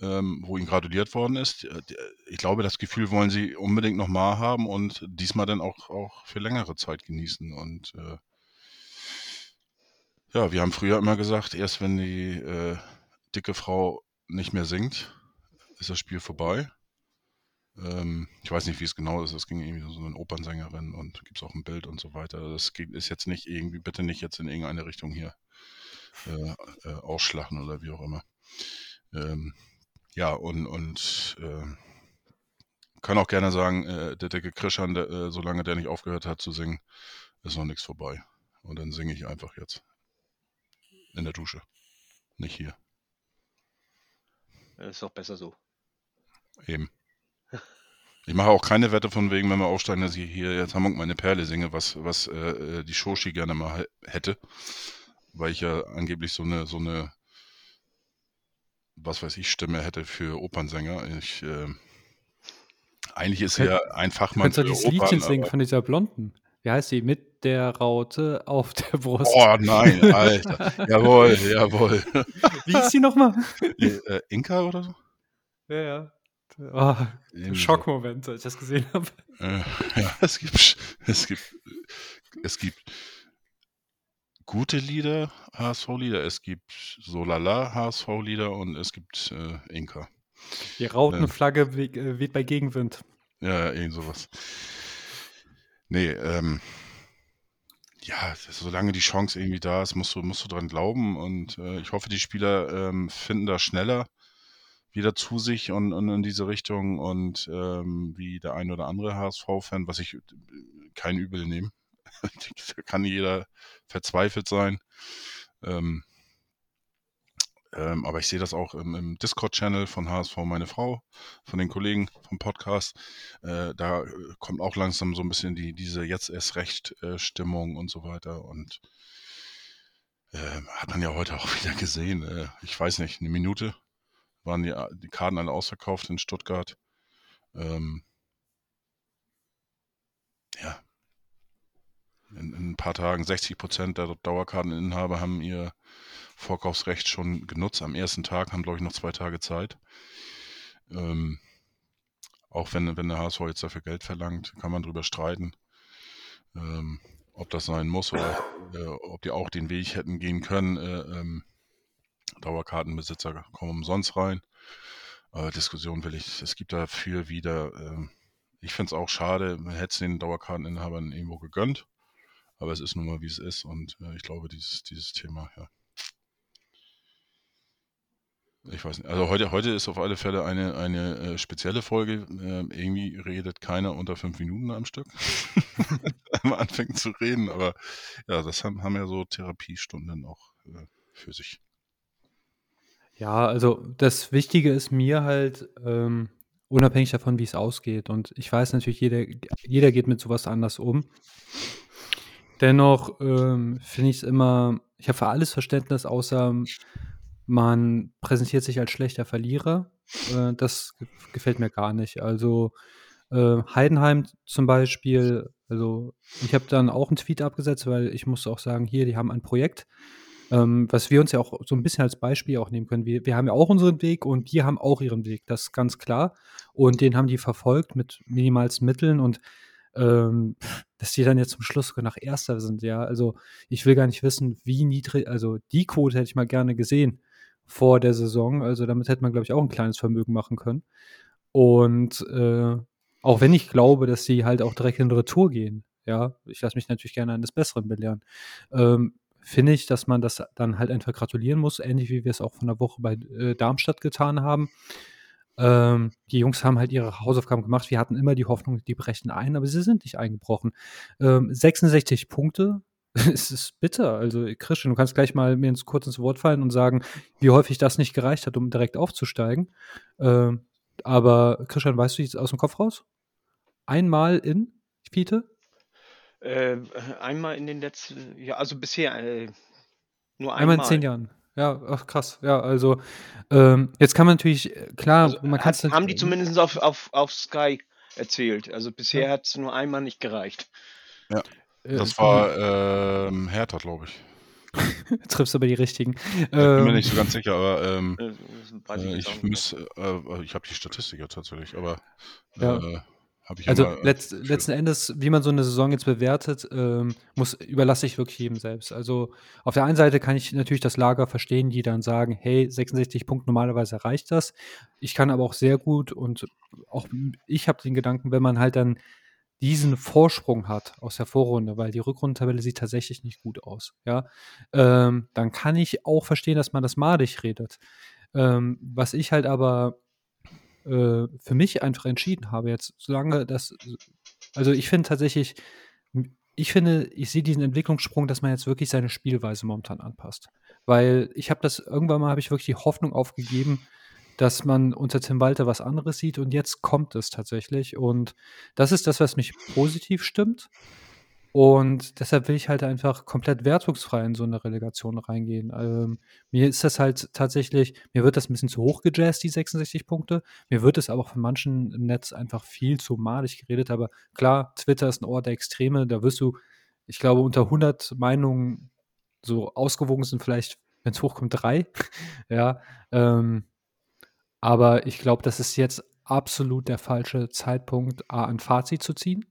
ähm, wo ihnen gratuliert worden ist. Äh, Ich glaube, das Gefühl wollen sie unbedingt nochmal haben und diesmal dann auch, auch für längere Zeit genießen. Und äh, ja, wir haben früher immer gesagt, erst wenn die äh, dicke Frau nicht mehr singt, ist das Spiel vorbei. Ähm, ich weiß nicht, wie es genau ist. Es ging irgendwie um so eine Opernsängerin und gibt es auch ein Bild und so weiter. Das ist jetzt nicht irgendwie, bitte nicht jetzt in irgendeine Richtung hier äh, äh, ausschlachten oder wie auch immer. Ähm, ja, und, und äh, kann auch gerne sagen, äh, der dicke Krischan, der, äh, solange der nicht aufgehört hat zu singen, ist noch nichts vorbei. Und dann singe ich einfach jetzt. In der Dusche. Nicht hier. Das ist doch besser so. Eben. Ich mache auch keine Wette von wegen, wenn wir aufsteigen, dass ich hier jetzt Hamburg meine Perle singe, was, was äh, die Shoshi gerne mal hätte. Weil ich ja angeblich so eine, so eine, was weiß ich, Stimme hätte für Opernsänger. Ich, äh, eigentlich ist ja ein Du Fachmann kannst doch dieses Opern, Liedchen singen von dieser Blonden. Wie heißt die? Mit der Raute auf der (laughs) Brust. Oh nein, Alter. jawohl, jawohl. (laughs) Wie ist die nochmal? äh, Inka oder so? Ja, ja. Oh. Schockmoment, als ich das gesehen habe. Äh, ja, es gibt, es gibt, es gibt gute Lieder, HSV-Lieder, es gibt so lala HSV-Lieder und es gibt äh, Inka. Die Rautenflagge we- äh, weht bei Gegenwind. Ja, ja, irgend sowas. Nee, ähm, ja, solange die Chance irgendwie da ist, musst du, musst du dran glauben und äh, ich hoffe, die Spieler ähm, finden da schneller wieder zu sich und, und in diese Richtung und ähm, wie der ein oder andere HSV-Fan, was ich äh, kein Übel nehme. (laughs) da kann jeder verzweifelt sein. Ähm, ähm, aber ich sehe das auch im, im Discord-Channel von HSV Meine Frau, von den Kollegen vom Podcast. Äh, da äh, kommt auch langsam so ein bisschen die, diese jetzt erst recht äh, Stimmung und so weiter. Und äh, hat man ja heute auch (laughs) wieder gesehen. Äh, ich weiß nicht, eine Minute waren die, die Karten alle ausverkauft in Stuttgart. Ähm, ja. In, in ein paar Tagen 60 Prozent der Dauerkarteninhaber haben ihr Vorkaufsrecht schon genutzt am ersten Tag, haben glaube ich noch zwei Tage Zeit. Ähm, auch wenn, wenn der HSV jetzt dafür Geld verlangt, kann man drüber streiten, ähm, ob das sein muss oder äh, ob die auch den Weg hätten gehen können. Äh, ähm, Dauerkartenbesitzer kommen umsonst rein. Aber Diskussion will ich, es gibt dafür wieder, ähm, ich finde es auch schade, man hätte es den Dauerkarteninhabern irgendwo gegönnt. Aber es ist nun mal, wie es ist. Und äh, ich glaube, dieses, dieses Thema, ja. Ich weiß nicht. Also heute, heute ist auf alle Fälle eine, eine äh, spezielle Folge. Ähm, irgendwie redet keiner unter fünf Minuten am Stück. (laughs) Wenn man anfängt zu reden. Aber ja, das haben, haben ja so Therapiestunden auch äh, für sich. Ja, also das Wichtige ist mir halt, ähm, unabhängig davon, wie es ausgeht. Und ich weiß natürlich, jeder, jeder geht mit sowas anders um. Dennoch ähm, finde ich es immer, ich habe für alles Verständnis, außer man präsentiert sich als schlechter Verlierer. Äh, das ge- gefällt mir gar nicht. Also äh, Heidenheim zum Beispiel, also ich habe dann auch einen Tweet abgesetzt, weil ich musste auch sagen, hier, die haben ein Projekt, ähm, was wir uns ja auch so ein bisschen als Beispiel auch nehmen können. Wir, wir haben ja auch unseren Weg und die haben auch ihren Weg, das ist ganz klar. Und den haben die verfolgt mit minimalsten Mitteln und ähm, dass die dann jetzt zum Schluss sogar nach Erster sind, ja. Also ich will gar nicht wissen, wie niedrig, also die Quote hätte ich mal gerne gesehen vor der Saison. Also damit hätte man, glaube ich, auch ein kleines Vermögen machen können. Und äh, auch wenn ich glaube, dass sie halt auch direkt in Retour gehen, ja, ich lasse mich natürlich gerne eines Besseren belehren, ähm, finde ich, dass man das dann halt einfach gratulieren muss, ähnlich wie wir es auch von der Woche bei äh, Darmstadt getan haben. Ähm, die Jungs haben halt ihre Hausaufgaben gemacht. Wir hatten immer die Hoffnung, die brechen ein, aber sie sind nicht eingebrochen. Ähm, 66 Punkte, (laughs) es ist bitter. Also, Christian, du kannst gleich mal mir ins, kurz ins Wort fallen und sagen, wie häufig das nicht gereicht hat, um direkt aufzusteigen. Ähm, aber Christian, weißt du jetzt aus dem Kopf raus? Einmal in Fiete? Äh, einmal in den letzten, ja, also bisher äh, nur Einmal in zehn Jahren. Ja, ach krass. Ja, also ähm, jetzt kann man natürlich, äh, klar, Also, man kann haben die zumindest auf, auf, auf Sky erzählt. Also bisher Ja. hat es nur einmal nicht gereicht. äh, Das war ähm, Hertha, glaube ich. (laughs) triffst aber die richtigen. Ich bin mir Ähm, nicht so ganz sicher, aber ähm, Äh, äh, jetzt ich äh, äh, ich habe die Statistik ja tatsächlich, aber Ja. äh, Habe ich Also immer äh, letzt, letzten Endes, wie man so eine Saison jetzt bewertet, ähm, muss, überlasse ich wirklich jedem selbst. Also auf der einen Seite kann ich natürlich das Lager verstehen, die dann sagen, hey, 66 Punkte normalerweise reicht das. Ich kann aber auch sehr gut und auch ich habe den Gedanken, wenn man halt dann diesen Vorsprung hat aus der Vorrunde, weil die Rückrundentabelle sieht tatsächlich nicht gut aus, ja, ähm, dann kann ich auch verstehen, dass man das madig redet. Ähm, was ich halt aber äh, für mich einfach entschieden habe jetzt, solange das, also ich finde tatsächlich, ich finde, ich sehe diesen Entwicklungssprung, dass man jetzt wirklich seine Spielweise momentan anpasst. Weil ich habe das, irgendwann mal habe ich wirklich die Hoffnung aufgegeben, dass man unter Tim Walter was anderes sieht und jetzt kommt es tatsächlich. Und das ist das, was mich positiv stimmt. Und deshalb will ich halt einfach komplett wertungsfrei in so eine Relegation reingehen. Ähm, mir ist das halt tatsächlich, mir wird das ein bisschen zu hoch gejazzt, die 66 Punkte. Mir wird es aber auch von manchen im Netz einfach viel zu malig geredet. Aber klar, Twitter ist ein Ort der Extreme. Da wirst du, ich glaube, unter 100 Meinungen so ausgewogen sind vielleicht, wenn es hochkommt, drei. (laughs) ja, ähm, aber ich glaube, das ist jetzt absolut der falsche Zeitpunkt, A, ein Fazit zu ziehen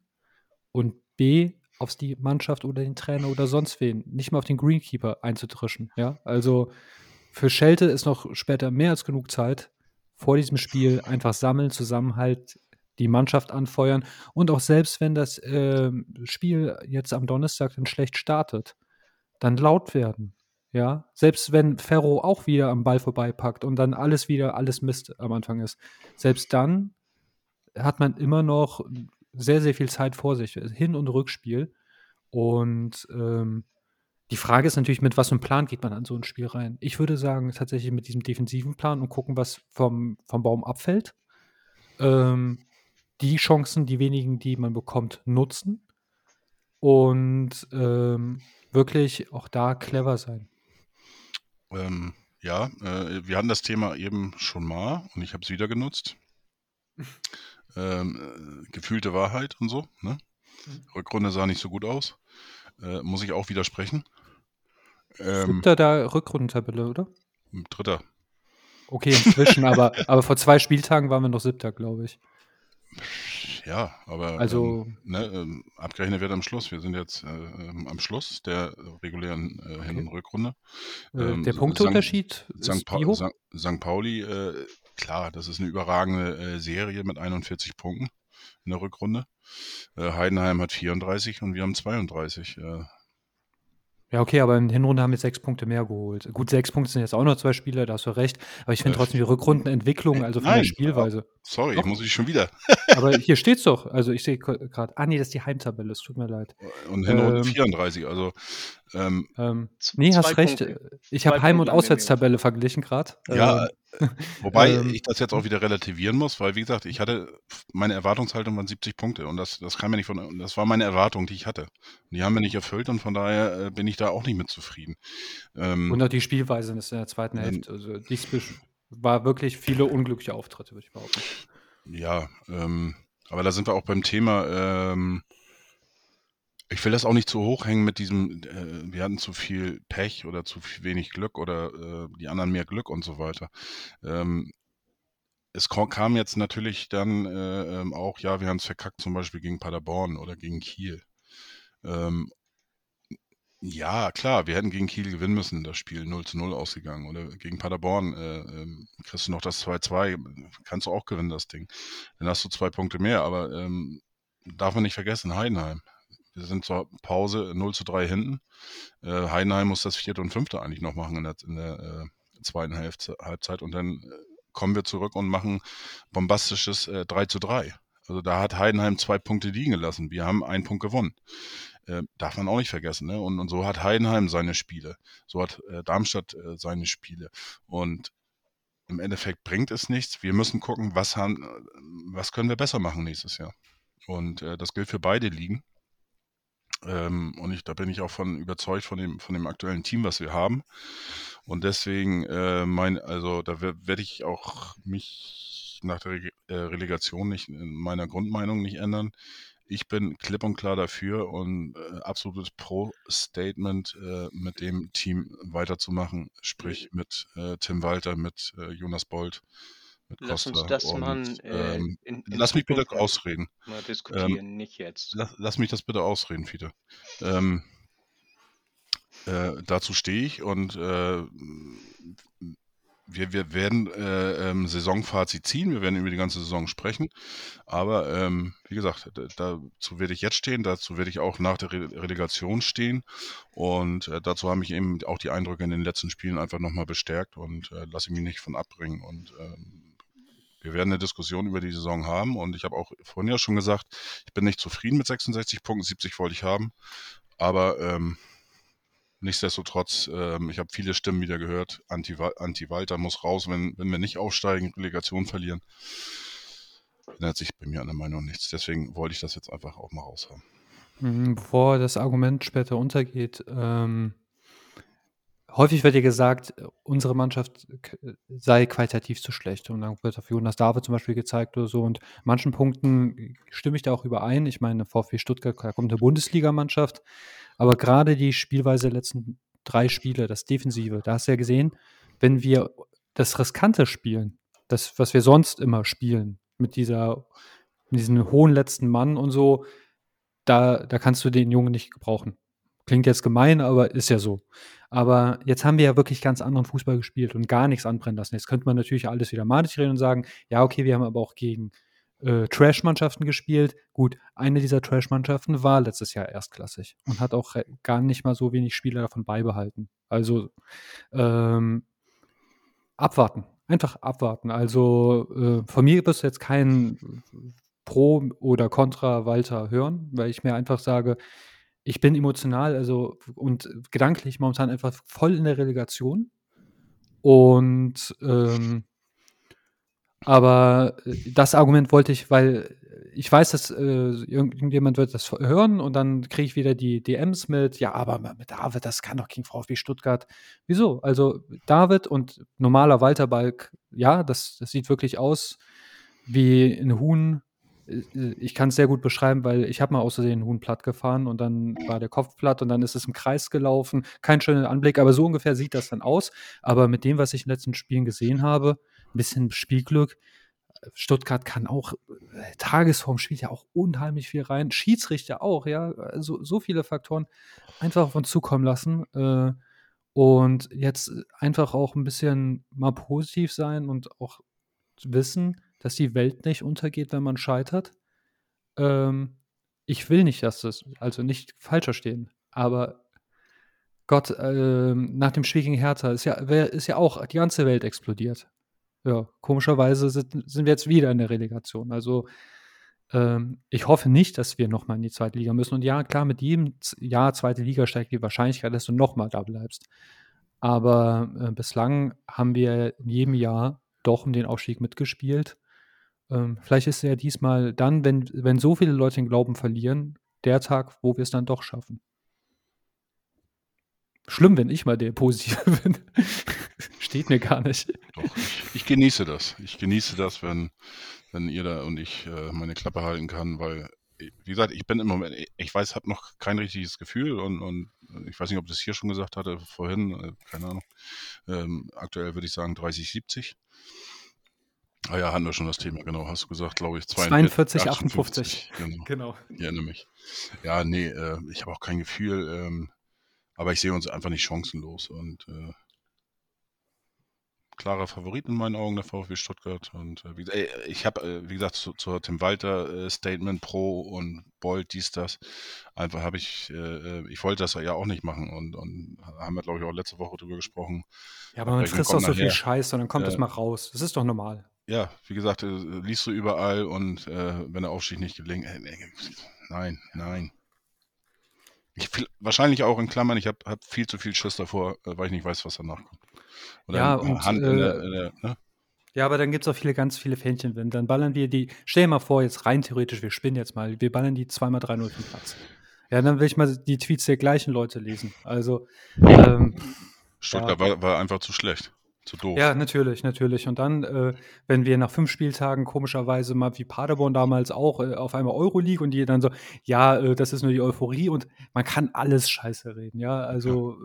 und B, auf die Mannschaft oder den Trainer oder sonst wen, nicht mal auf den Greenkeeper einzutrischen. Ja, also für Schelte ist noch später mehr als genug Zeit, vor diesem Spiel einfach sammeln, Zusammenhalt, die Mannschaft anfeuern und auch selbst wenn das äh, Spiel jetzt am Donnerstag dann schlecht startet, dann laut werden. Ja, selbst wenn Ferro auch wieder am Ball vorbeipackt und dann alles wieder, alles Mist am Anfang ist. Selbst dann hat man immer noch sehr, sehr viel Zeit vor sich. Hin- und Rückspiel. Und ähm, die Frage ist natürlich, mit was für einem Plan geht man an so ein Spiel rein? Ich würde sagen, tatsächlich mit diesem defensiven Plan und gucken, was vom, vom Baum abfällt. Ähm, die Chancen, die wenigen, die man bekommt, nutzen. Und ähm, wirklich auch da clever sein. Ähm, ja, äh, wir hatten das Thema eben schon mal und ich habe es wieder genutzt. Ähm, äh, gefühlte Wahrheit und so. Ne? Mhm. Rückrunde sah nicht so gut aus. Äh, muss ich auch widersprechen. Ähm, Siebter der Rückrundentabelle, oder? Dritter. Okay, inzwischen, aber, (laughs) aber vor zwei Spieltagen waren wir noch Siebter, glaube ich. Ja, aber Also- ähm, ne, ähm, abgerechnet wird am Schluss. Wir sind jetzt äh, ähm, am Schluss der regulären äh, Hin- und Rückrunde. Äh, Ähm, der Punkteunterschied St. ist Pa wie hoch? St. St. Pauli, äh, klar, das ist eine überragende äh, Serie mit 41 Punkten in der Rückrunde. Äh, Heidenheim hat 34 und wir haben 32. Äh, Ja, okay, aber in der Hinrunde haben wir sechs Punkte mehr geholt. Gut, sechs Punkte sind jetzt auch noch zwei Spiele, da hast du recht. Aber ich finde Äh, trotzdem die Rückrundenentwicklung, also von nein, der Spielweise. sorry, Doch. muss ich schon wieder. Aber hier steht's doch. Also ich sehe gerade, ah nee, das ist die Heimtabelle, es tut mir leid. Und Hinrunde Ähm, 34. Also ähm, Ähm, nee, hast recht. Punkte. Ich habe Heim- und. Auswärtstabelle verglichen gerade. Ja, Ähm, Wobei Ähm, ich das jetzt auch wieder relativieren muss, weil wie gesagt, ich hatte meine Erwartungshaltung waren 70 Punkte und das, das kam mir nicht von, das war meine Erwartung, die ich hatte. Und die haben wir nicht erfüllt und von daher äh, bin ich da auch nicht mit zufrieden. Ähm, und auch die Spielweise in der zweiten Ähm, Hälfte. Also dies war wirklich viele unglückliche Auftritte, würde ich behaupten. ja, ähm, aber da sind wir auch beim Thema. Ich will das auch nicht zu hoch hängen mit diesem, äh, wir hatten zu viel Pech oder zu viel wenig Glück oder äh, die anderen mehr Glück und so weiter. Ähm, es kam jetzt natürlich dann äh, ähm, auch, ja, wir haben es verkackt, zum Beispiel gegen Paderborn oder gegen Kiel. Ähm, ja, klar, wir hätten gegen Kiel gewinnen müssen, das Spiel 0 zu 0 ausgegangen. Oder gegen Paderborn äh, ähm, kriegst du noch das 2-2, kannst du auch gewinnen, das Ding. Dann hast du zwei Punkte mehr, aber ähm, darf man nicht vergessen, Heidenheim. Wir sind zur Pause 0 zu 3 hinten. Äh, Heidenheim muss das vierte und fünfte eigentlich noch machen in der, in der äh, zweiten Hälfte, Halbzeit und dann äh, kommen wir zurück und machen bombastisches äh, 3 zu 3. Also da hat Heidenheim zwei Punkte liegen gelassen. Wir haben einen Punkt gewonnen. Äh, darf man auch nicht vergessen. Ne? Und, und so hat Heidenheim seine Spiele. So hat äh, Darmstadt äh, seine Spiele. Und im Endeffekt bringt es nichts. Wir müssen gucken, was, haben, äh, was können wir besser machen nächstes Jahr. Und äh, das gilt für beide Ligen. Ähm, und ich, da bin ich auch von überzeugt von dem, von dem aktuellen Team, was wir haben. Und deswegen, äh, mein, also da werde ich auch mich nach der Re äh, Relegation nicht in meiner Grundmeinung nicht ändern. Ich bin klipp und klar dafür und äh, absolutes Pro-Statement, äh, mit dem Team weiterzumachen, sprich mit äh, Tim Walter, mit äh, Jonas Bold. Lass uns das Und mal äh, ähm, in, in lass mich bitte mal, ausreden. mal Ähm, diskutieren, nicht jetzt. lass, lass mich das bitte ausreden, Fiete. Ähm, äh, dazu stehe ich und äh, wir, wir werden äh, ähm, Saisonfazit ziehen, wir werden über die ganze Saison sprechen. Aber ähm, wie gesagt, da- dazu werde ich jetzt stehen, dazu werde ich auch nach der Re Relegation stehen. Und äh, dazu haben mich eben auch die Eindrücke in den letzten Spielen einfach nochmal bestärkt und äh, lasse mich nicht von abbringen. Und ähm, wir werden eine Diskussion über die Saison haben. Und ich habe auch vorhin ja schon gesagt, ich bin nicht zufrieden mit 66 Punkten, 70 wollte ich haben. Aber ähm, Nichtsdestotrotz, ähm, ich habe viele Stimmen wieder gehört. Anti-Walter Anti muss raus, wenn, wenn wir nicht aufsteigen, Relegation verlieren. Ändert sich bei mir an der Meinung nichts. Deswegen wollte ich das jetzt einfach auch mal raushaben. Mhm, Bevor das Argument später untergeht, ähm, häufig wird ja gesagt, unsere Mannschaft sei qualitativ zu schlecht. Und dann wird auf Jonas David zum Beispiel gezeigt oder so. Und manchen Punkten stimme ich da auch überein. Ich meine, VfB Stuttgart, da kommt eine Bundesligamannschaft. Aber gerade die Spielweise der letzten drei Spiele, das Defensive, da hast du ja gesehen, wenn wir das Riskante spielen, das, was wir sonst immer spielen, mit dieser, mit diesem hohen letzten Mann und so, da, da kannst du den Jungen nicht gebrauchen. Klingt jetzt gemein, aber ist ja so. Aber jetzt haben wir ja wirklich ganz anderen Fußball gespielt und gar nichts anbrennen lassen. Jetzt könnte man natürlich alles wieder malig reden und sagen, ja, okay, wir haben aber auch gegen äh, Trash-Mannschaften gespielt. Gut, eine dieser Trash-Mannschaften war letztes Jahr erstklassig und hat auch gar nicht mal so wenig Spieler davon beibehalten. Also ähm, abwarten. Einfach abwarten. Also äh, von mir wirst du jetzt kein Pro oder Contra Walter hören, weil ich mir einfach sage, ich bin emotional also und gedanklich momentan einfach voll in der Relegation. Und ähm, aber äh, das Argument wollte ich, weil ich weiß, dass äh, irgend- irgendjemand wird das hören und dann kriege ich wieder die DMs mit, ja, aber mit David, das kann doch gegen VfB Stuttgart. Wieso? Also David und normaler Walter Balk, ja, das, das sieht wirklich aus wie ein Huhn. Äh, Ich kann es sehr gut beschreiben, weil ich habe mal aus Versehen Huhn platt gefahren und dann war der Kopf platt und dann ist es im Kreis gelaufen. Kein schöner Anblick, aber so ungefähr sieht das dann aus. Aber mit dem, was ich in den letzten Spielen gesehen habe, ein bisschen Spielglück. Stuttgart kann auch, äh, Tagesform spielt ja auch unheimlich viel rein. Schiedsrichter auch, ja. Also so viele Faktoren einfach auf uns zukommen lassen. Äh, und jetzt einfach auch ein bisschen mal positiv sein und auch wissen, dass die Welt nicht untergeht, wenn man scheitert. Ähm, ich will nicht, dass das, also nicht falsch verstehen, aber Gott, ähm, nach dem gegen Hertha ist ja, ist ja auch die ganze Welt explodiert. Ja, komischerweise sind, sind wir jetzt wieder in der Relegation. Also ähm, ich hoffe nicht, dass wir nochmal in die zweite Liga müssen. Und ja, klar, mit jedem Jahr zweite Liga steigt die Wahrscheinlichkeit, dass du nochmal da bleibst. Aber äh, bislang haben wir in jedem Jahr doch um den Aufstieg mitgespielt. Ähm, vielleicht ist es ja diesmal dann, wenn, wenn so viele Leute den Glauben verlieren, der Tag, wo wir es dann doch schaffen. Schlimm, wenn ich mal der Positive (laughs) bin. Steht mir gar nicht. Doch, ich, ich genieße das. Ich genieße das, wenn, wenn ihr da und ich äh, meine Klappe halten kann, weil, wie gesagt, ich bin im Moment, ich weiß, habe noch kein richtiges Gefühl und, und ich weiß nicht, ob ich das hier schon gesagt hatte, vorhin, äh, keine Ahnung. Ähm, aktuell würde ich sagen 30, 70. Ah ja, hatten wir schon das Thema, genau, hast du gesagt, glaube ich, 42, 58. Genau, Genau. ich erinnere mich. Ja, nee, äh, ich habe auch kein Gefühl, ähm, aber ich sehe uns einfach nicht chancenlos und äh, klarer Favorit in meinen Augen, der VfB Stuttgart. Und äh, wie, ey, ich habe, äh, wie gesagt, zu, zur Tim Walter äh, Statement Pro und Bolt, dies, das, einfach habe ich, äh, ich wollte das ja auch nicht machen und, und haben wir, glaube ich, auch letzte Woche drüber gesprochen. Ja, aber man frisst auch kommt so viel. Scheiß und dann kommt das mal raus. Das ist doch normal. Ja, wie gesagt, äh, liest du überall und äh, wenn der Aufstieg nicht gelingt, äh, nein, nein. Ich, viel- wahrscheinlich auch in Klammern, ich habe hab viel zu viel Schiss davor, äh, weil ich nicht weiß, was danach kommt. Oder Ja, und, Hand in der, äh, in der, ne? Ja, aber dann gibt es auch viele, ganz viele Fähnchen. Wenn, dann ballern wir die, stell dir mal vor, jetzt rein theoretisch, wir spinnen jetzt mal, wir ballern die zweimal 3-0 vom Platz. Ja, dann will ich mal die Tweets der gleichen Leute lesen. Also, ähm, Stuttgart war, war einfach zu schlecht, zu doof. ja, natürlich, natürlich. Und dann, äh, wenn wir nach fünf Spieltagen komischerweise mal wie Paderborn damals auch äh, auf einmal Euroleague und die dann so, ja, äh, das ist nur die Euphorie und man kann alles scheiße reden, ja. Also,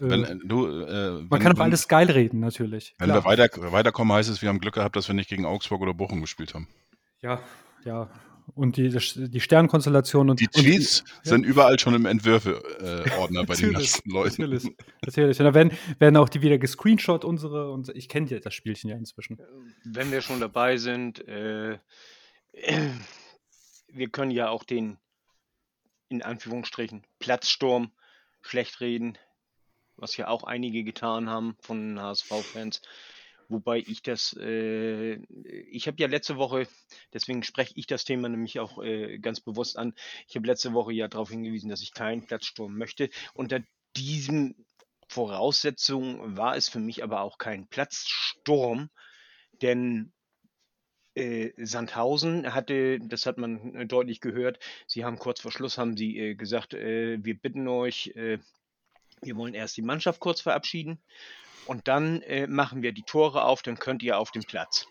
äh, Wenn, Äh, äh, du, man wenn, kann wenn, alles geil reden, natürlich. wenn wir Klar. weiter, weiterkommen, heißt es, wir haben Glück gehabt, dass wir nicht gegen Augsburg oder Bochum gespielt haben. Ja, ja. Und die, die Sternkonstellation und Die und Tweets ja. sind überall schon im Entwürfe-Ordner bei den ganzen Leuten. Natürlich, natürlich. Und da werden, werden auch die wieder gescreenshot, unsere, und ich kenne ja das Spielchen ja inzwischen. Wenn wir schon dabei sind, äh, wir können ja auch den, in Anführungsstrichen, Platzsturm schlecht reden, was ja auch einige getan haben von HSV-Fans. Wobei ich das, äh, ich habe ja letzte Woche, deswegen spreche ich das Thema nämlich auch äh, ganz bewusst an, ich habe letzte Woche ja darauf hingewiesen, dass ich keinen Platzsturm möchte. Unter diesen Voraussetzungen war es für mich aber auch kein Platzsturm, denn äh, Sandhausen hatte, das hat man deutlich gehört, sie haben kurz vor Schluss haben sie äh, gesagt, äh, wir bitten euch, äh, wir wollen erst die Mannschaft kurz verabschieden und dann äh, machen wir die Tore auf, dann könnt ihr auf den Platz.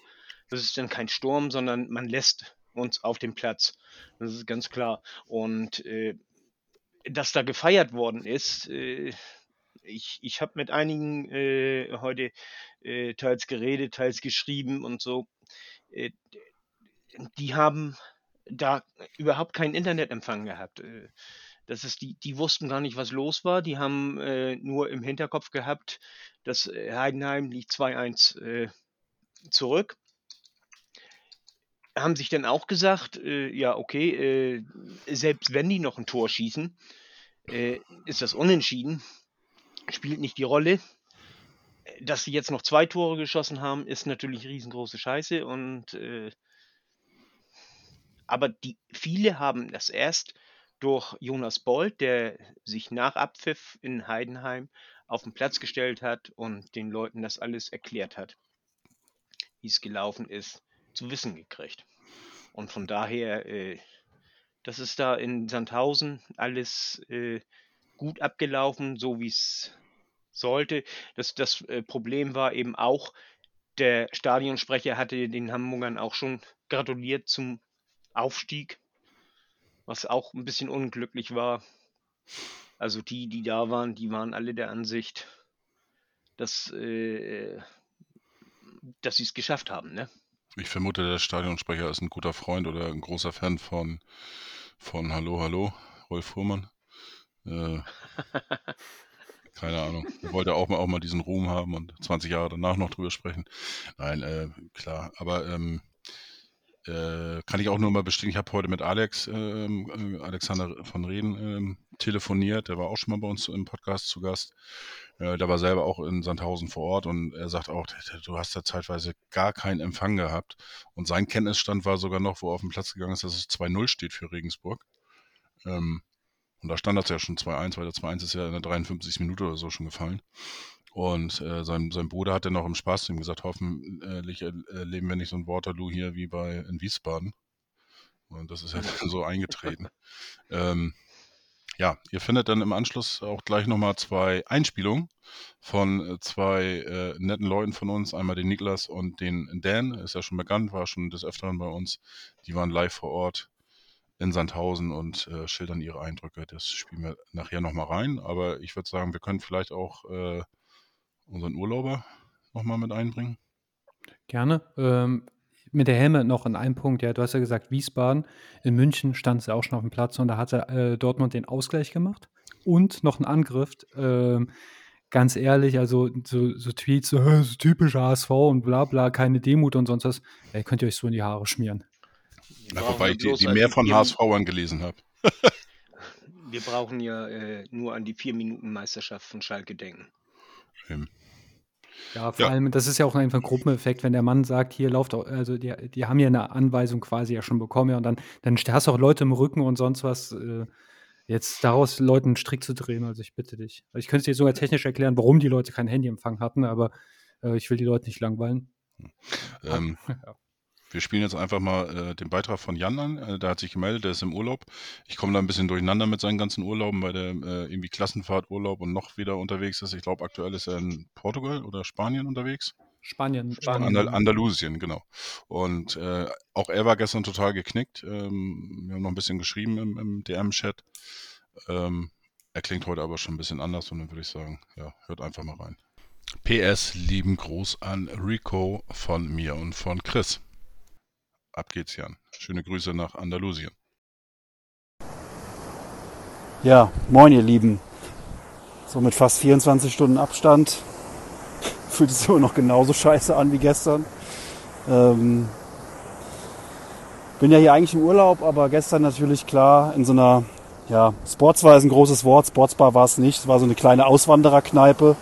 Das ist dann kein Sturm, sondern man lässt uns auf den Platz. Das ist ganz klar. Und äh, dass da gefeiert worden ist, äh, ich, ich habe mit einigen äh, heute äh, teils geredet, teils geschrieben und so. Äh, die haben da überhaupt keinen Internetempfang gehabt. Äh, das ist die, die wussten gar nicht, was los war. Die haben äh, nur im Hinterkopf gehabt, dass äh, Heidenheim liegt 2-1 äh, zurück. Haben sich dann auch gesagt, äh, ja, okay, äh, selbst wenn die noch ein Tor schießen, äh, ist das unentschieden, spielt nicht die Rolle. Dass sie jetzt noch zwei Tore geschossen haben, ist natürlich riesengroße Scheiße und äh, aber die viele haben das erst durch Jonas Bold, der sich nach Abpfiff in Heidenheim auf den Platz gestellt hat und den Leuten das alles erklärt hat, wie es gelaufen ist, zu wissen gekriegt. Und von daher, äh, das ist da in Sandhausen alles äh, gut abgelaufen, so wie es sollte. Das, das äh, Problem war eben auch, der Stadionsprecher hatte den Hamburgern auch schon gratuliert zum Aufstieg, was auch ein bisschen unglücklich war. Also die, die da waren, die waren alle der Ansicht, dass, äh, dass sie es geschafft haben, ne? Ich vermute, der Stadionsprecher ist ein guter Freund oder ein großer Fan von, von Hallo, Hallo, Rolf Fuhrmann. Äh, (laughs) keine Ahnung. Ich wollte auch mal, auch mal diesen Ruhm haben und 20 Jahre danach noch drüber sprechen. Nein, äh, klar. Aber ähm, äh, kann ich auch nur mal bestätigen. Ich habe heute mit Alex, ähm, äh, Alexander von Reden, ähm, telefoniert. Der war auch schon mal bei uns im Podcast zu Gast. Äh, der war selber auch in Sandhausen vor Ort und er sagt auch, du hast da zeitweise gar keinen Empfang gehabt. Und sein Kenntnisstand war sogar noch, wo er auf den Platz gegangen ist, dass es 2-0 steht für Regensburg. Ähm, und da stand das ja schon 2-1, weil der 2-1 ist ja in der 53. Minute oder so schon gefallen. Und äh, sein, sein Bruder hat dann noch im Spaß zu ihm gesagt, hoffentlich erleben wir nicht so ein Waterloo hier wie bei in Wiesbaden. Und das ist ja dann so eingetreten. Ähm, ja, ihr findet dann im Anschluss auch gleich nochmal zwei Einspielungen von äh, zwei äh, netten Leuten von uns. Einmal den Niklas und den Dan, ist ja schon bekannt, war schon des Öfteren bei uns. Die waren live vor Ort in Sandhausen und äh, schildern ihre Eindrücke. Das spielen wir nachher nochmal rein. Aber ich würde sagen, wir können vielleicht auch äh, unseren Urlauber nochmal mit einbringen. Gerne. Ähm, mit der Helme noch an einem Punkt, ja, du hast ja gesagt, Wiesbaden. In München stand sie auch schon auf dem Platz und da hatte äh, Dortmund den Ausgleich gemacht und noch einen Angriff. Ähm, ganz ehrlich, also so, so Tweets, so, "Hä, so typisch HSV und bla bla, keine Demut und sonst was, ey, könnt ihr euch so in die Haare schmieren. Wobei ja ich die, die an mehr von vier- HSVern gelesen habe. Wir brauchen ja äh, nur an die vier Minuten Meisterschaft von Schalke denken. Eben. Ja, vor Ja. allem, das ist ja auch einfach ein Gruppeneffekt, wenn der Mann sagt, hier läuft auch, also die, die haben ja eine Anweisung quasi ja schon bekommen, ja, und dann, dann hast du auch Leute im Rücken und sonst was. Äh, jetzt daraus Leuten einen Strick zu drehen, also ich bitte dich. Also ich könnte dir sogar technisch erklären, warum die Leute keinen Handyempfang hatten, aber äh, ich will die Leute nicht langweilen. Ähm, (laughs) Ja. Wir spielen jetzt einfach mal äh, den Beitrag von Jan an. Äh, der hat sich gemeldet, der ist im Urlaub. Ich komme da ein bisschen durcheinander mit seinen ganzen Urlauben, weil der äh, irgendwie Klassenfahrturlaub und noch wieder unterwegs ist. Ich glaube, aktuell ist er in Portugal oder Spanien unterwegs. Spanien. Spanien. Andal Andalusien, genau. Und äh, auch er war gestern total geknickt. Ähm, wir haben noch ein bisschen geschrieben im, im DM-Chat. Ähm, Er klingt heute aber schon ein bisschen anders und dann würde ich sagen, ja, hört einfach mal rein. PS, lieben Gruß an Rico von mir und von Chris. Ab geht's, Jan. Schöne Grüße nach Andalusien. Ja, moin ihr Lieben. So mit fast 24 Stunden Abstand (laughs) fühlt es immer noch genauso scheiße an wie gestern. Ähm, bin ja hier eigentlich im Urlaub, aber gestern natürlich klar in so einer, ja, Sportsbar ist ein großes Wort, Sportsbar war es nicht, es war so eine kleine Auswandererkneipe,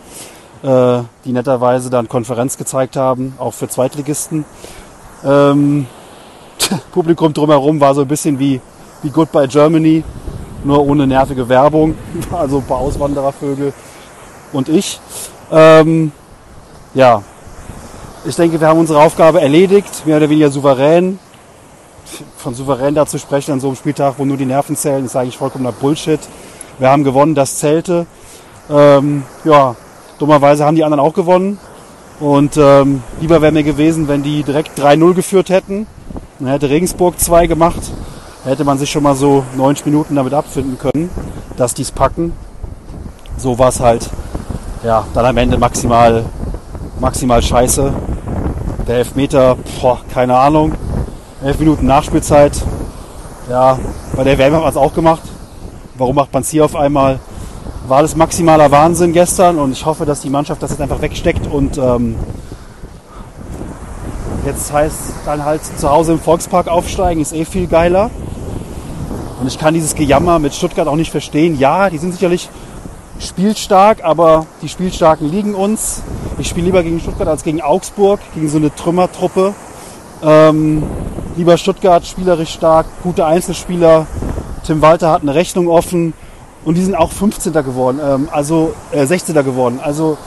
äh, die netterweise dann Konferenz gezeigt haben, auch für Zweitligisten. Ähm, Publikum drumherum war so ein bisschen wie, wie Goodbye Germany, nur ohne nervige Werbung, (laughs) also ein paar Auswanderervögel und ich. Ähm, ja, ich denke, wir haben unsere Aufgabe erledigt, mehr oder weniger souverän von souverän da zu sprechen an so einem Spieltag, wo nur die Nerven zählen, ist eigentlich vollkommener Bullshit. Wir haben gewonnen, das zählte. Ähm, ja, dummerweise haben die anderen auch gewonnen. Und ähm, lieber wäre mir gewesen, wenn die direkt 3-0 geführt hätten. Dann hätte Regensburg 2 gemacht. Hätte man sich schon mal so 90 Minuten damit abfinden können, dass die es packen. So war es halt, ja, dann am Ende maximal, maximal scheiße. Der Elfmeter, boah, keine Ahnung. 11 Minuten Nachspielzeit. Ja, bei der WM hat man es auch gemacht. Warum macht man es hier auf einmal? War alles maximaler Wahnsinn gestern und ich hoffe, dass die Mannschaft das jetzt einfach wegsteckt und ähm, jetzt heißt dann halt zu Hause im Volkspark aufsteigen, ist eh viel geiler. Und ich kann dieses Gejammer mit Stuttgart auch nicht verstehen. Ja, die sind sicherlich spielstark, aber die Spielstarken liegen uns. Ich spiele lieber gegen Stuttgart als gegen Augsburg, gegen so eine Trümmertruppe. Ähm, lieber Stuttgart, spielerisch stark, gute Einzelspieler. Tim Walter hat eine Rechnung offen und die sind auch 15. geworden, ähm, also äh, 16. geworden. Also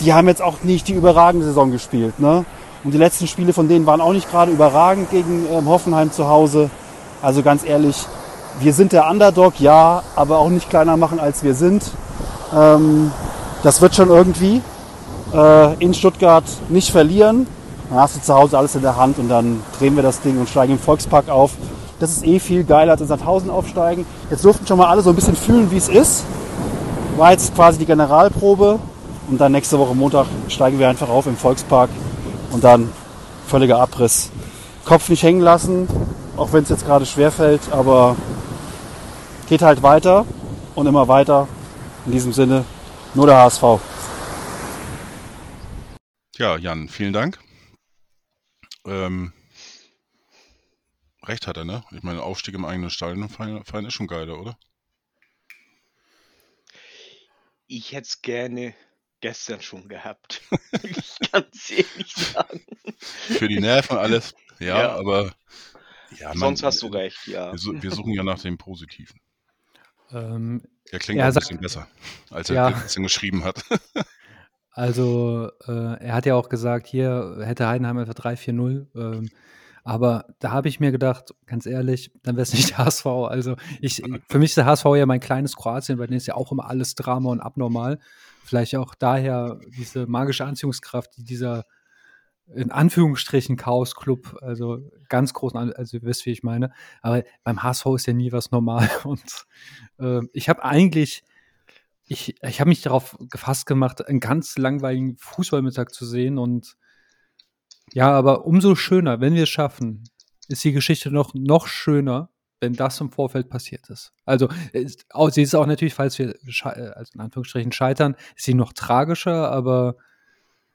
die haben jetzt auch nicht die überragende Saison gespielt. Ne? Und die letzten Spiele von denen waren auch nicht gerade überragend gegen ähm, Hoffenheim zu Hause. Also ganz ehrlich, wir sind der Underdog, ja, aber auch nicht kleiner machen, als wir sind. Ähm, das wird schon irgendwie. Äh, in Stuttgart nicht verlieren. Dann hast du zu Hause alles in der Hand und dann drehen wir das Ding und steigen im Volkspark auf. Das ist eh viel geiler als in Sandhausen aufsteigen. Jetzt durften schon mal alle so ein bisschen fühlen, wie es ist. War jetzt quasi die Generalprobe. Und dann nächste Woche Montag steigen wir einfach auf im Volkspark. Und dann völliger Abriss. Kopf nicht hängen lassen, auch wenn es jetzt gerade schwer fällt, aber geht halt weiter und immer weiter. In diesem Sinne, nur der HSV. Ja, Jan, vielen Dank. Ähm, recht hat er, ne? Ich meine, Aufstieg im eigenen Stadion feiern, feiern ist schon geiler, oder? Ich hätte es gerne gestern schon gehabt. (laughs) ich kann es ehrlich sagen. Für die Nerven alles, ja, Ja. aber ja, man, Sonst hast du recht, ja. Wir, wir suchen ja nach dem Positiven. Ähm, Der klingt Er ein sagt- bisschen besser, als er Ja. ein bisschen geschrieben hat. (laughs) Also, äh, er hat ja auch gesagt, hier hätte Heidenheim einfach 3-4-0. Ähm, aber da habe ich mir gedacht, ganz ehrlich, dann wäre es nicht der HSV. Also, ich, für mich ist der HSV ja mein kleines Kroatien, bei denen ist ja auch immer alles Drama und abnormal. Vielleicht auch daher diese magische Anziehungskraft, die dieser in Anführungsstrichen Chaos-Club, also ganz großen, also ihr wisst, wie ich meine. Aber beim HSV ist ja nie was normal. (laughs) Und ähm, ich habe eigentlich ich, ich habe mich darauf gefasst gemacht, einen ganz langweiligen Fußballmittag zu sehen und ja, aber umso schöner, wenn wir es schaffen, ist die Geschichte noch, noch schöner, wenn das im Vorfeld passiert ist. Also, ist, auch, sie ist auch natürlich, falls wir, also in Anführungsstrichen scheitern, ist sie noch tragischer, aber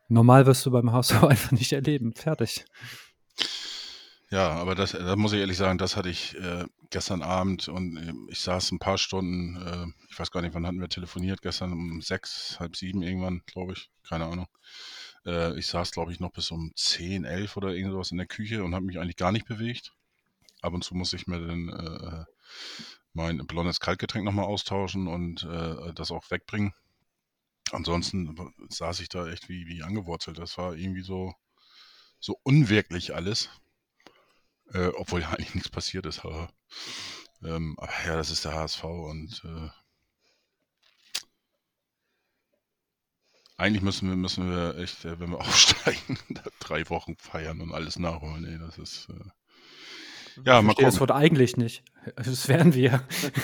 normal wirst du beim HSV (laughs) einfach nicht erleben. Fertig. Ja, aber das, da muss ich ehrlich sagen, das hatte ich äh, gestern Abend und äh, ich saß ein paar Stunden, äh, ich weiß gar nicht, wann hatten wir telefoniert, gestern um sechs, halb sieben irgendwann, glaube ich, keine Ahnung. Äh, ich saß, glaube ich, noch bis um zehn, elf oder irgend sowas in der Küche und habe mich eigentlich gar nicht bewegt. Ab und zu muss ich mir dann äh, mein blondes Kaltgetränk nochmal austauschen und äh, das auch wegbringen. Ansonsten saß ich da echt wie, wie angewurzelt. Das war irgendwie so, so unwirklich alles. Äh, obwohl ja (laughs) eigentlich nichts passiert ist. Aber, ähm, aber ja, das ist der HSV und äh, eigentlich müssen wir, müssen wir echt, äh, wenn wir (laughs) aufsteigen, drei Wochen feiern und alles nachholen. Ey, das ist, äh, Ja, ich mal das. Wort eigentlich nicht. Das wären wir. (laughs)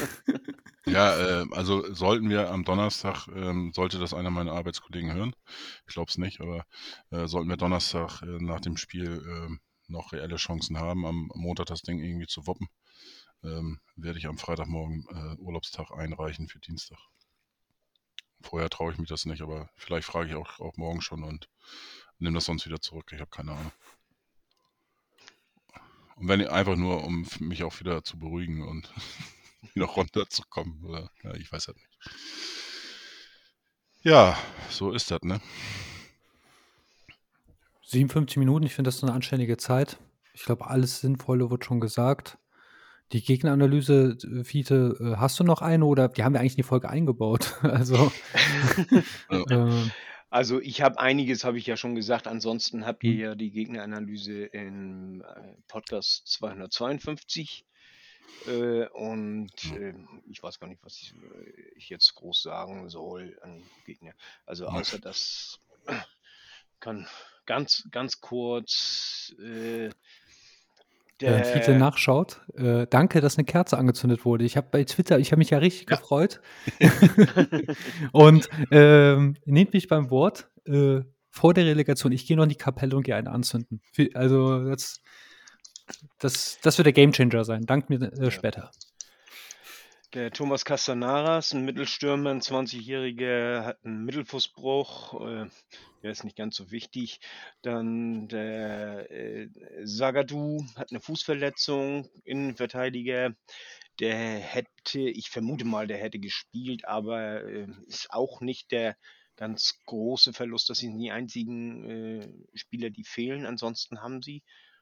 Ja, äh, also sollten wir am Donnerstag, ähm, sollte das einer meiner Arbeitskollegen hören, ich glaube es nicht, aber äh, sollten wir Donnerstag äh, nach dem Spiel ähm, noch reelle Chancen haben, am Montag das Ding irgendwie zu wuppen, ähm, werde ich am Freitagmorgen äh, Urlaubstag einreichen für Dienstag. Vorher traue ich mich das nicht, aber vielleicht frage ich auch, auch morgen schon und nehme das sonst wieder zurück. Ich habe keine Ahnung. Und wenn einfach nur, um mich auch wieder zu beruhigen und (laughs) wieder runterzukommen. Oder, ja, ich weiß halt nicht. Ja, so ist das, ne? 57 Minuten, ich finde das eine anständige Zeit. Ich glaube, alles Sinnvolle wird schon gesagt. Die Gegneranalyse, Fiete, äh, hast du noch eine oder die haben wir eigentlich in die Folge eingebaut? (laughs) Also, (laughs) Ja. ähm, Also ich habe einiges, habe ich ja schon gesagt. Ansonsten habt ihr Hm. ja die Gegneranalyse im äh, Podcast 252. Äh, und äh, ich weiß gar nicht, was ich, äh, ich jetzt groß sagen soll an Gegner. Also außer das kann ganz, ganz kurz äh, Fiete der nachschaut, äh, danke, dass eine Kerze angezündet wurde. Ich habe bei Twitter, ich habe mich ja richtig Ja. gefreut. (laughs) (laughs) und ähm, nehmt mich beim Wort. Äh, vor der Relegation, ich gehe noch in die Kapelle und gehe eine anzünden. Also das, das, das wird der Gamechanger sein. Dank mir äh, Ja. Der Thomas Castanaras, ein Mittelstürmer, ein 20-Jähriger, hat einen Mittelfußbruch. Äh, der ist nicht ganz so wichtig. Dann der äh, hat eine Fußverletzung, Innenverteidiger. Der hätte, ich vermute mal, der hätte gespielt, aber äh, ist auch nicht der ganz große Verlust. Das sind die einzigen äh, Spieler, die fehlen. Ansonsten haben sie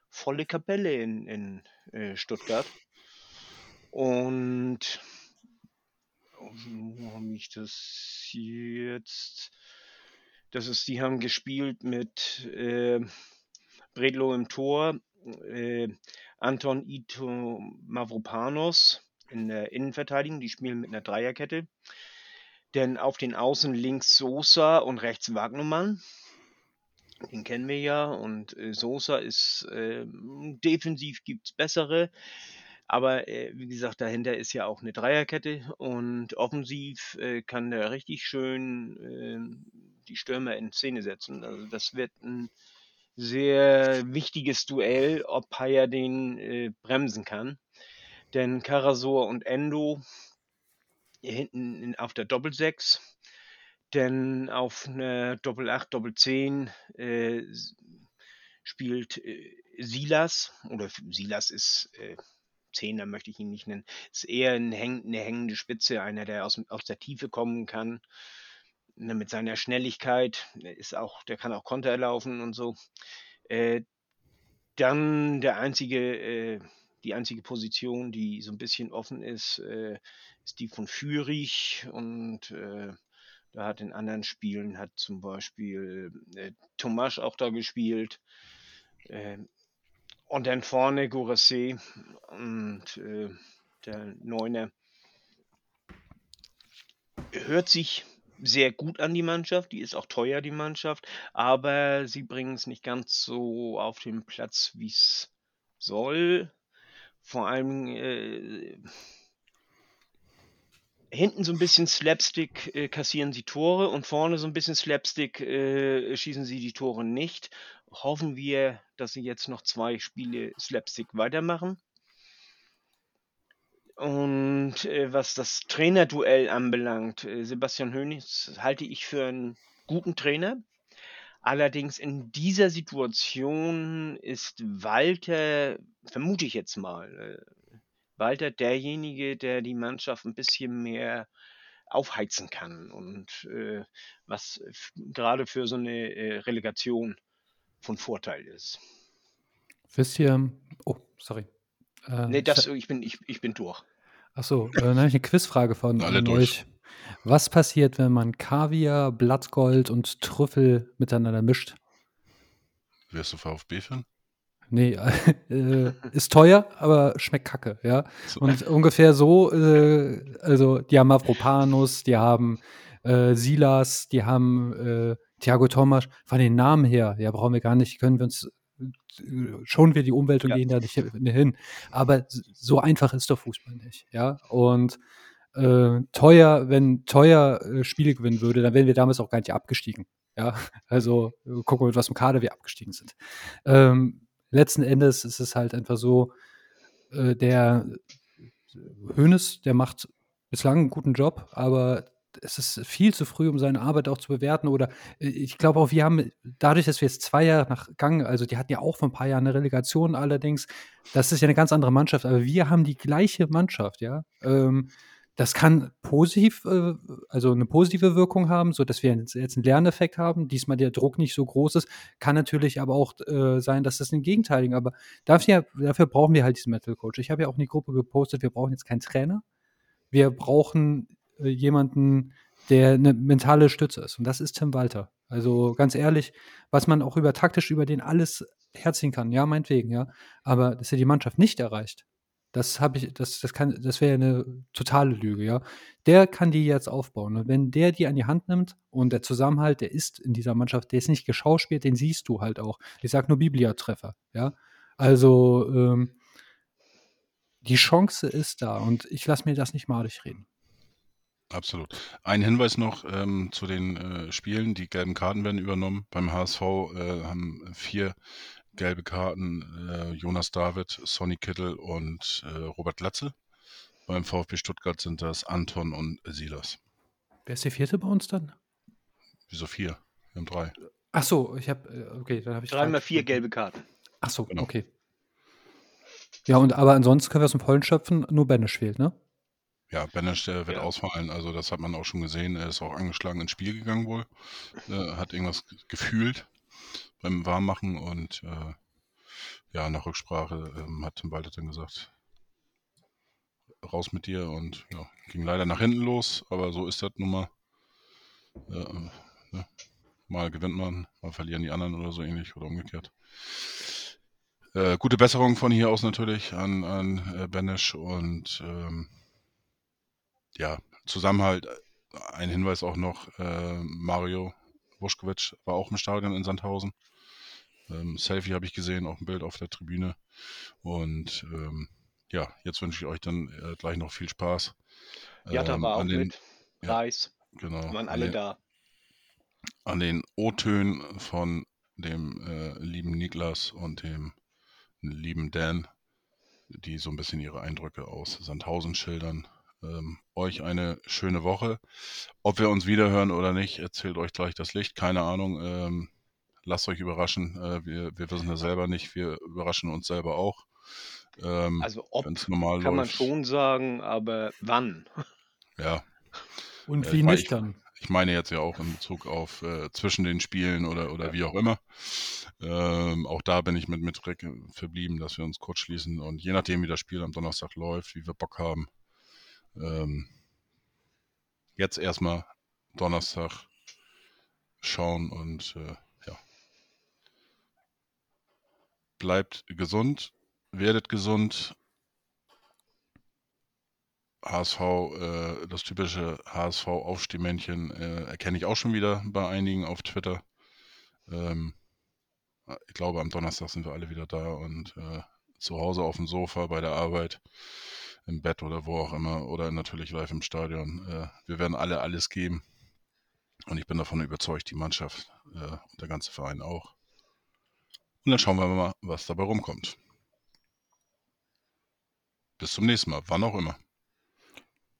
volle Kapelle in, in äh, Stuttgart. Und habe ich das jetzt? Das ist, die haben gespielt mit äh, Bredlo im Tor, äh, Anton Ito Mavropanos in der Innenverteidigung, die spielen mit einer Dreierkette. Denn auf den Außen links Sosa und rechts Wagnermann. Den kennen wir ja. Und äh, Sosa ist äh, defensiv gibt es bessere. Aber äh, wie gesagt, dahinter ist ja auch eine Dreierkette und offensiv äh, kann der richtig schön äh, die Stürmer in Szene setzen. Also das wird ein sehr wichtiges Duell, ob Paya den äh, bremsen kann. Denn Karasor und Endo hinten in, auf der Doppelsechs, denn auf einer Doppel 8, Doppel 10 äh, spielt äh, Silas, oder Silas ist äh, Zehner, möchte ich ihn nicht nennen, ist eher ein häng, eine hängende Spitze, einer, der aus, aus der Tiefe kommen kann. Ne, mit seiner Schnelligkeit, der ist auch, der kann auch Konter laufen und so. Äh, dann der einzige, äh, die einzige Position, die so ein bisschen offen ist, äh, ist die von Fürich und äh, da hat in anderen Spielen hat zum Beispiel äh, Tomasch auch da gespielt. Äh, und dann vorne Gouressé und äh, der Neuner hört sich sehr gut an die Mannschaft, die ist auch teuer, die Mannschaft, aber sie bringen es nicht ganz so auf den Platz, wie es soll. Vor allem äh, hinten so ein bisschen Slapstick äh, kassieren sie Tore und vorne so ein bisschen Slapstick äh, schießen sie die Tore nicht. Hoffen wir, dass sie jetzt noch zwei Spiele Slapstick weitermachen. Und äh, was das Trainerduell anbelangt, äh, Sebastian Hönig halte ich für einen guten Trainer. Allerdings in dieser Situation ist Walter, vermute ich jetzt mal, äh, Walter derjenige, der die Mannschaft ein bisschen mehr aufheizen kann und äh, was gerade für so eine äh, Relegation von Vorteil ist. Wisst ihr, oh, sorry. Äh, Nee, ich das, ich bin, ich, ich bin durch. Achso, äh, dann habe ich eine Quizfrage von (laughs) Alle an durch. euch. Was passiert, wenn man Kaviar, Blattgold und Trüffel miteinander mischt? Wirst du VfB-Fan? Nee, (laughs) äh, ist teuer, aber schmeckt kacke, ja. So. Und ungefähr so, äh, also die haben Mavropanos, die haben äh, Silas, die haben äh, Thiago Thomas. Von den Namen her, ja, brauchen wir gar nicht, können wir uns schauen wir die Umwelt und Ja. gehen da nicht hin. Aber so einfach ist doch Fußball nicht, ja. Und äh, teuer, wenn teuer äh, Spiele gewinnen würde, dann wären wir damals auch gar nicht abgestiegen. Ja, also äh, gucken wir, mit was im Kader wir abgestiegen sind. Ähm, letzten Endes ist es halt einfach so, äh, der Hönes, der macht bislang einen guten Job, aber es ist viel zu früh, um seine Arbeit auch zu bewerten. Oder äh, ich glaube auch, wir haben dadurch, dass wir jetzt zwei Jahre nach Gang, also die hatten ja auch vor ein paar Jahren eine Relegation allerdings, das ist ja eine ganz andere Mannschaft, aber wir haben die gleiche Mannschaft, ja. Ähm, das kann positiv, äh, also eine positive Wirkung haben, so dass wir jetzt einen Lerneffekt haben. Diesmal der Druck nicht so groß ist. Kann natürlich aber auch äh, sein, dass das einen gegenteiligen. Aber dafür, dafür brauchen wir halt diesen Metal Coach. Ich habe ja auch in die Gruppe gepostet, wir brauchen jetzt keinen Trainer. Wir brauchen äh, jemanden, der eine mentale Stütze ist. Und das ist Tim Walter. Also ganz ehrlich, was man auch über taktisch über den alles herziehen kann, ja, meinetwegen, ja. Aber dass er die Mannschaft nicht erreicht, das habe ich, das, das kann, das wäre eine totale Lüge, ja. Der kann die jetzt aufbauen. Und wenn der die an die Hand nimmt und der Zusammenhalt, der ist in dieser Mannschaft, der ist nicht geschauspielt, den siehst du halt auch. Ich sag nur Biblia-Treffer, ja. Also ähm, die Chance ist da und ich lasse mir das nicht malig reden. Absolut. Ein Hinweis noch ähm, zu den äh, Spielen. Die gelben Karten werden übernommen. Beim HSV äh, haben vier gelbe Karten äh, Jonas David, Sonny Kittel und äh, Robert Glatze. Beim VfB Stuttgart sind das Anton und Silas. Wer ist der vierte bei uns dann? Wieso vier? Wir haben drei. Ach so, ich habe, okay, dann habe ich Dreimal vier gelbe Karten. Ach so, Genau. okay. Ja, und aber ansonsten können wir aus dem Vollen schöpfen, nur Banish fehlt, ne? Ja, Benesch, der wird Ja. ausfallen. Also das hat man auch schon gesehen. Er ist auch angeschlagen ins Spiel gegangen wohl. Äh, hat irgendwas ge- gefühlt beim Warmmachen und äh, ja, nach Rücksprache ähm, hat Tim Walter dann gesagt, raus mit dir und ja, ging leider nach hinten los, aber so ist das nun mal. Äh, äh, ne? Mal gewinnt man, mal verlieren die anderen oder so ähnlich oder umgekehrt. Äh, gute Besserung von hier aus natürlich an, an äh, Benesch und ähm, ja, Zusammenhalt. Ein Hinweis auch noch, äh, Mario Wuschkowitsch war auch im Stadion in Sandhausen. Ähm, Selfie habe ich gesehen, auch ein Bild auf der Tribüne. Und ähm, ja, jetzt wünsche ich euch dann äh, gleich noch viel Spaß. Jatta Ähm, war auch an den, mit. ja. Reis. Genau, Waren an alle den, da. an den O-Tönen von dem äh, lieben Niklas und dem lieben Dan, die so ein bisschen ihre Eindrücke aus Sandhausen schildern. Ähm, euch eine schöne Woche. Ob wir uns wiederhören oder nicht, erzählt euch gleich das Licht. Keine Ahnung. Ähm, lasst euch überraschen. Äh, wir, wir wissen das selber nicht. Wir überraschen uns selber auch. Ähm, Also ob, normal kann man läuft. schon sagen, aber wann? Ja, Und Ja, wie ich mein, nüchtern. ich meine jetzt ja auch in Bezug auf äh, zwischen den Spielen oder, oder wie auch immer. Ähm, auch da bin ich mit, mit Rick verblieben, dass wir uns kurz schließen und je nachdem, wie das Spiel am Donnerstag läuft, wie wir Bock haben, ähm, jetzt erstmal Donnerstag schauen und äh, ja. Bleibt gesund, werdet gesund. HSV, äh, das typische HSV-Aufstehmännchen äh, erkenne ich auch schon wieder bei einigen auf Twitter. Ähm, ich glaube, am Donnerstag sind wir alle wieder da und äh, zu Hause auf dem Sofa, bei der Arbeit, im Bett oder wo auch immer oder natürlich live im Stadion. Äh, wir werden alle alles geben und ich bin davon überzeugt, die Mannschaft äh, und der ganze Verein auch. Und dann schauen wir mal, was dabei rumkommt. Bis zum nächsten Mal, wann auch immer.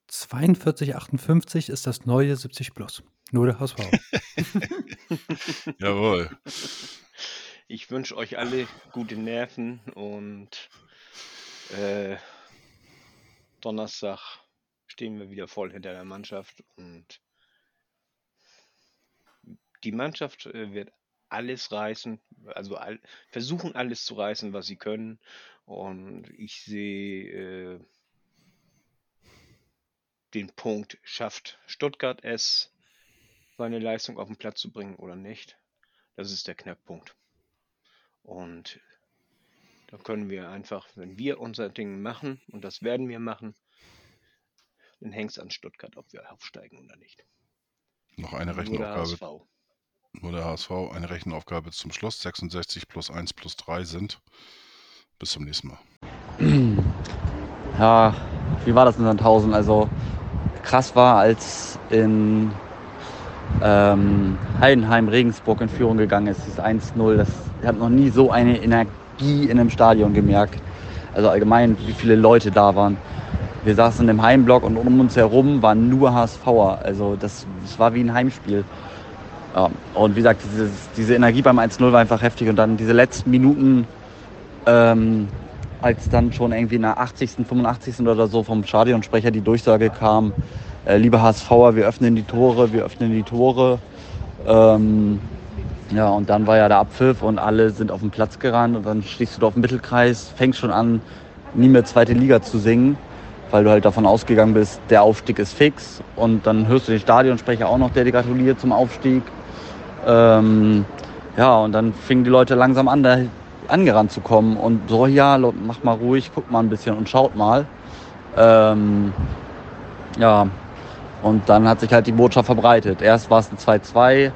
42,58 ist das neue 70 Plus. Nur der HSV. (laughs) (laughs) Jawohl. Ich wünsche euch alle gute Nerven und äh, Donnerstag stehen wir wieder voll hinter der Mannschaft und die Mannschaft äh, wird alles reißen, also all, versuchen alles zu reißen, was sie können und ich sehe äh, den Punkt, schafft Stuttgart es, seine Leistung auf den Platz zu bringen oder nicht. Das ist der Knackpunkt. Und da können wir einfach, wenn wir unser Ding machen, und das werden wir machen, dann hängt es an Stuttgart, ob wir aufsteigen oder nicht. Noch eine Nur Rechenaufgabe. HSV. nur der HSV, eine Rechenaufgabe zum Schluss. 66 plus 1 plus 3 sind. Bis zum nächsten Mal. (clears throat) Ja, wie war das in Sandhausen? Also krass war, als in ähm, Heidenheim Regensburg in Führung gegangen ist, dieses 1-0. Das ich habe noch nie so eine Energie in einem Stadion gemerkt. Also allgemein, wie viele Leute da waren. Wir saßen im Heimblock und um uns herum waren nur HSVer. Also das, das war wie ein Heimspiel. Ja, und wie gesagt, diese, diese Energie beim 1-0 war einfach heftig. Und dann diese letzten Minuten, ähm, als dann schon irgendwie in der 80., 85. oder so vom Stadionsprecher die Durchsage kam, äh, liebe HSVer, wir öffnen die Tore, wir öffnen die Tore. Ähm, ja, und dann war ja der Abpfiff und alle sind auf den Platz gerannt und dann stehst du da auf dem Mittelkreis, fängst schon an, nie mehr zweite Liga zu singen, weil du halt davon ausgegangen bist, der Aufstieg ist fix und dann hörst du den Stadionsprecher auch noch, der dir gratuliert zum Aufstieg. Ähm, ja, und dann fingen die Leute langsam an, da angerannt zu kommen und so, ja, mach mal ruhig, guck mal ein bisschen und schaut mal. Ähm, ja, und dann hat sich halt die Botschaft verbreitet. Erst war es ein 2-2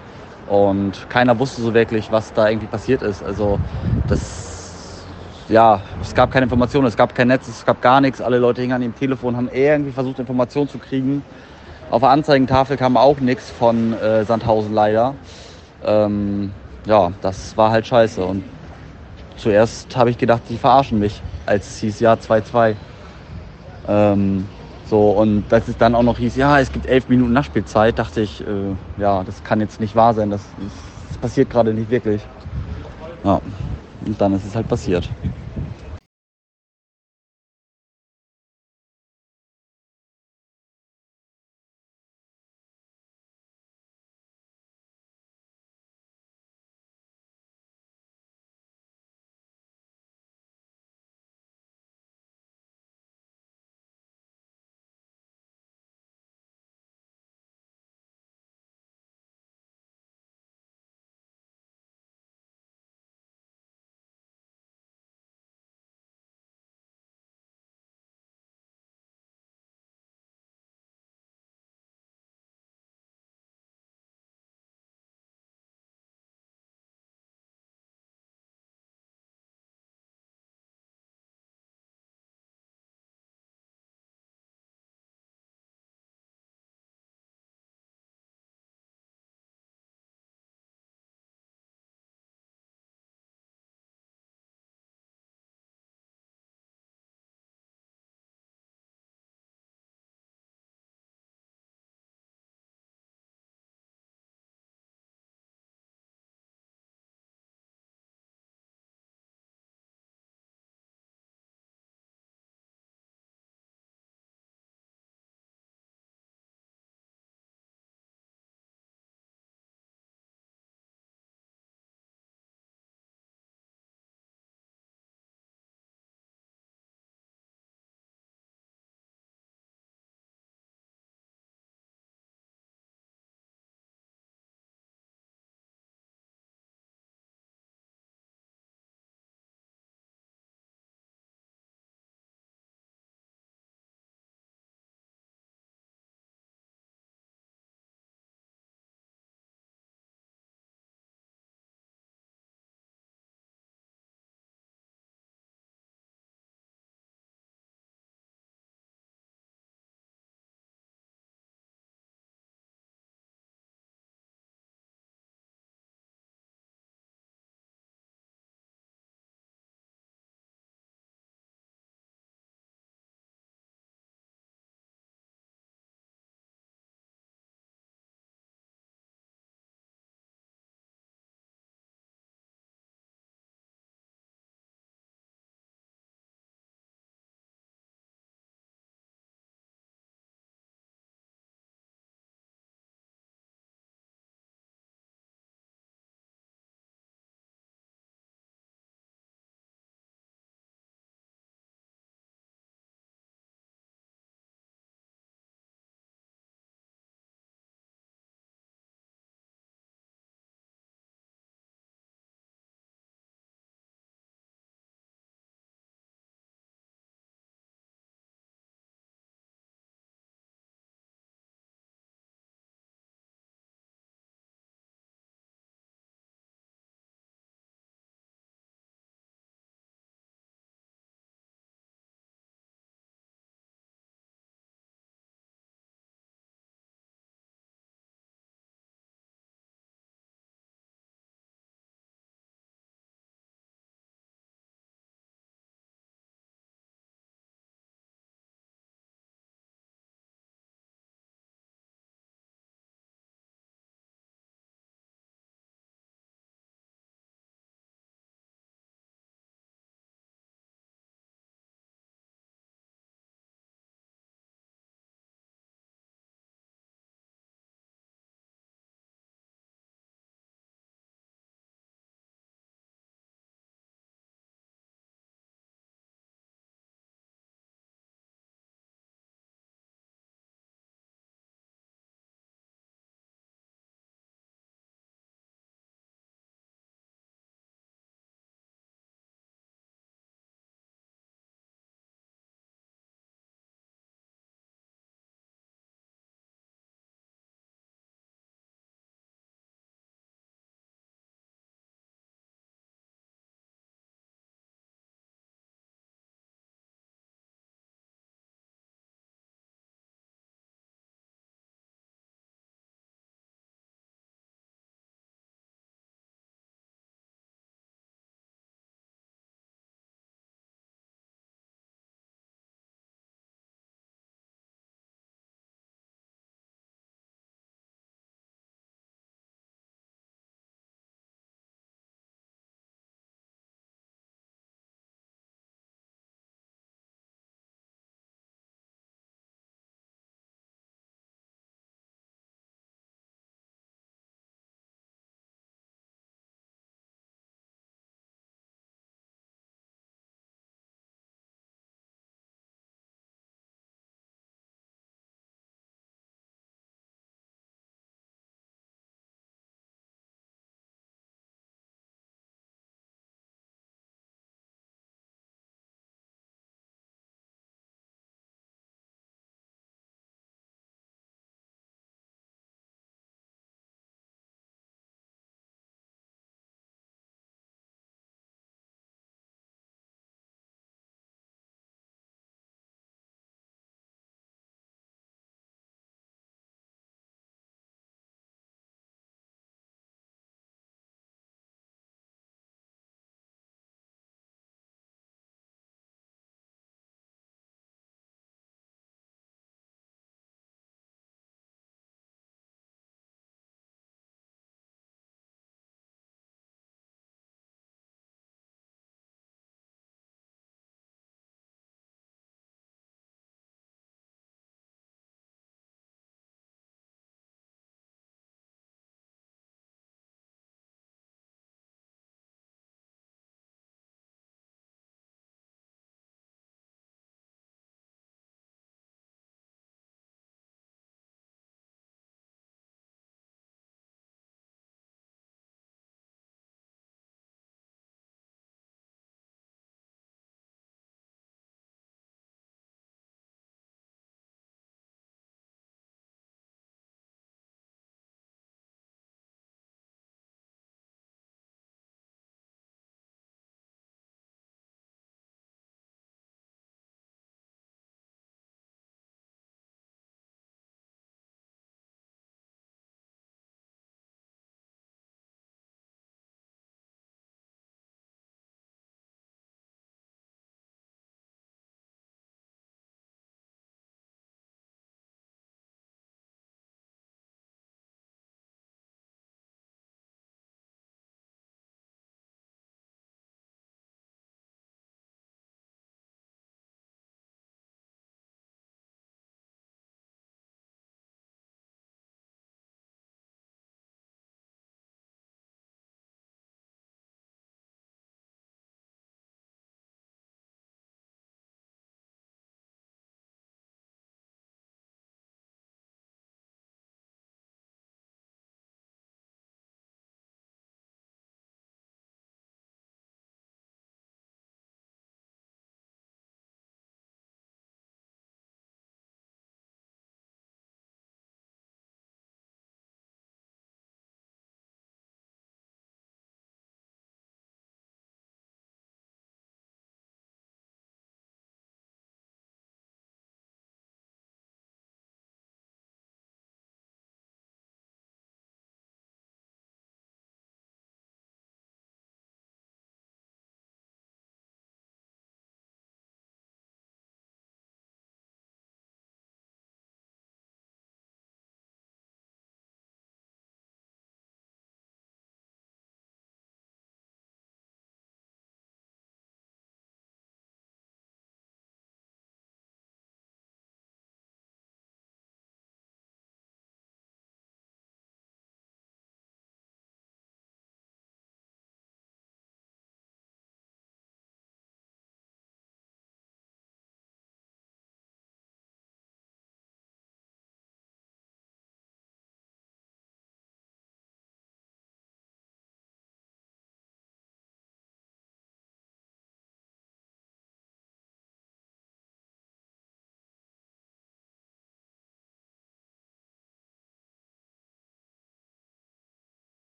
und keiner wusste so wirklich, was da irgendwie passiert ist. Also das, ja, es gab keine Informationen, es gab kein Netz, es gab gar nichts. Alle Leute hingen an dem Telefon, haben irgendwie versucht, Informationen zu kriegen. Auf der Anzeigentafel kam auch nichts von äh, Sandhausen leider. Ähm, ja, das war halt scheiße. Und zuerst habe ich gedacht, die verarschen mich, als es hieß, ja, 2-2. Ähm, so, und dass es dann auch noch hieß, ja, es gibt elf Minuten Nachspielzeit, dachte ich, äh, ja, das kann jetzt nicht wahr sein, das, das passiert gerade nicht wirklich. Ja, und dann ist es halt passiert.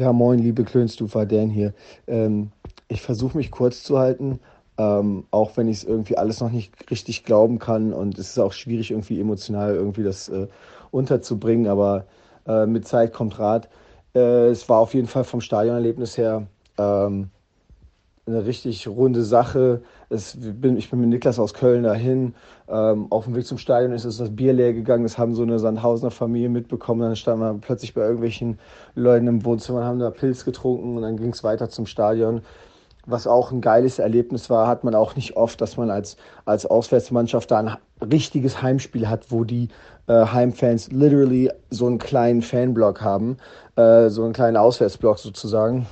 Ja, moin, liebe Klönstufer, Dan hier. Ähm, ich versuche mich kurz zu halten, ähm, auch wenn ich es irgendwie alles noch nicht richtig glauben kann und es ist auch schwierig, irgendwie emotional irgendwie das äh, unterzubringen, aber äh, mit Zeit kommt Rat. Äh, es war auf jeden Fall vom Stadionerlebnis her ähm, eine richtig runde Sache. Es, bin, ich bin mit Niklas aus Köln dahin. Ähm, auf dem Weg zum Stadion ist, ist das Bier leer gegangen. Das haben so eine Sandhausener Familie mitbekommen. Dann standen wir plötzlich bei irgendwelchen Leuten im Wohnzimmer und haben da Pilz getrunken und dann ging es weiter zum Stadion. Was auch ein geiles Erlebnis war, hat man auch nicht oft, dass man als, als Auswärtsmannschaft da ein richtiges Heimspiel hat, wo die äh, Heimfans literally so einen kleinen Fanblock haben, äh, so einen kleinen Auswärtsblock sozusagen.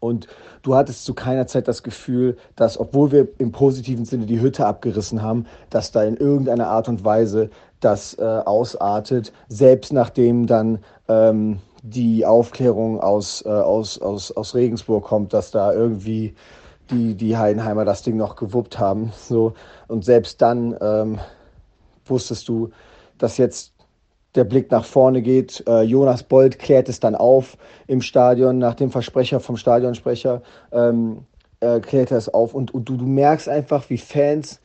Und du hattest zu keiner Zeit das Gefühl, dass, obwohl wir im positiven Sinne die Hütte abgerissen haben, dass da in irgendeiner Art und Weise das äh, ausartet, selbst nachdem dann ähm, die Aufklärung aus, äh, aus, aus, aus Regensburg kommt, dass da irgendwie die, die Heidenheimer das Ding noch gewuppt haben. So. Und selbst dann ähm, wusstest du, dass jetzt der Blick nach vorne geht. Äh, Jonas Bold klärt es dann auf im Stadion nach dem Versprecher vom Stadionsprecher. Ähm, äh, klärt er es auf und, und du, du merkst einfach, wie Fans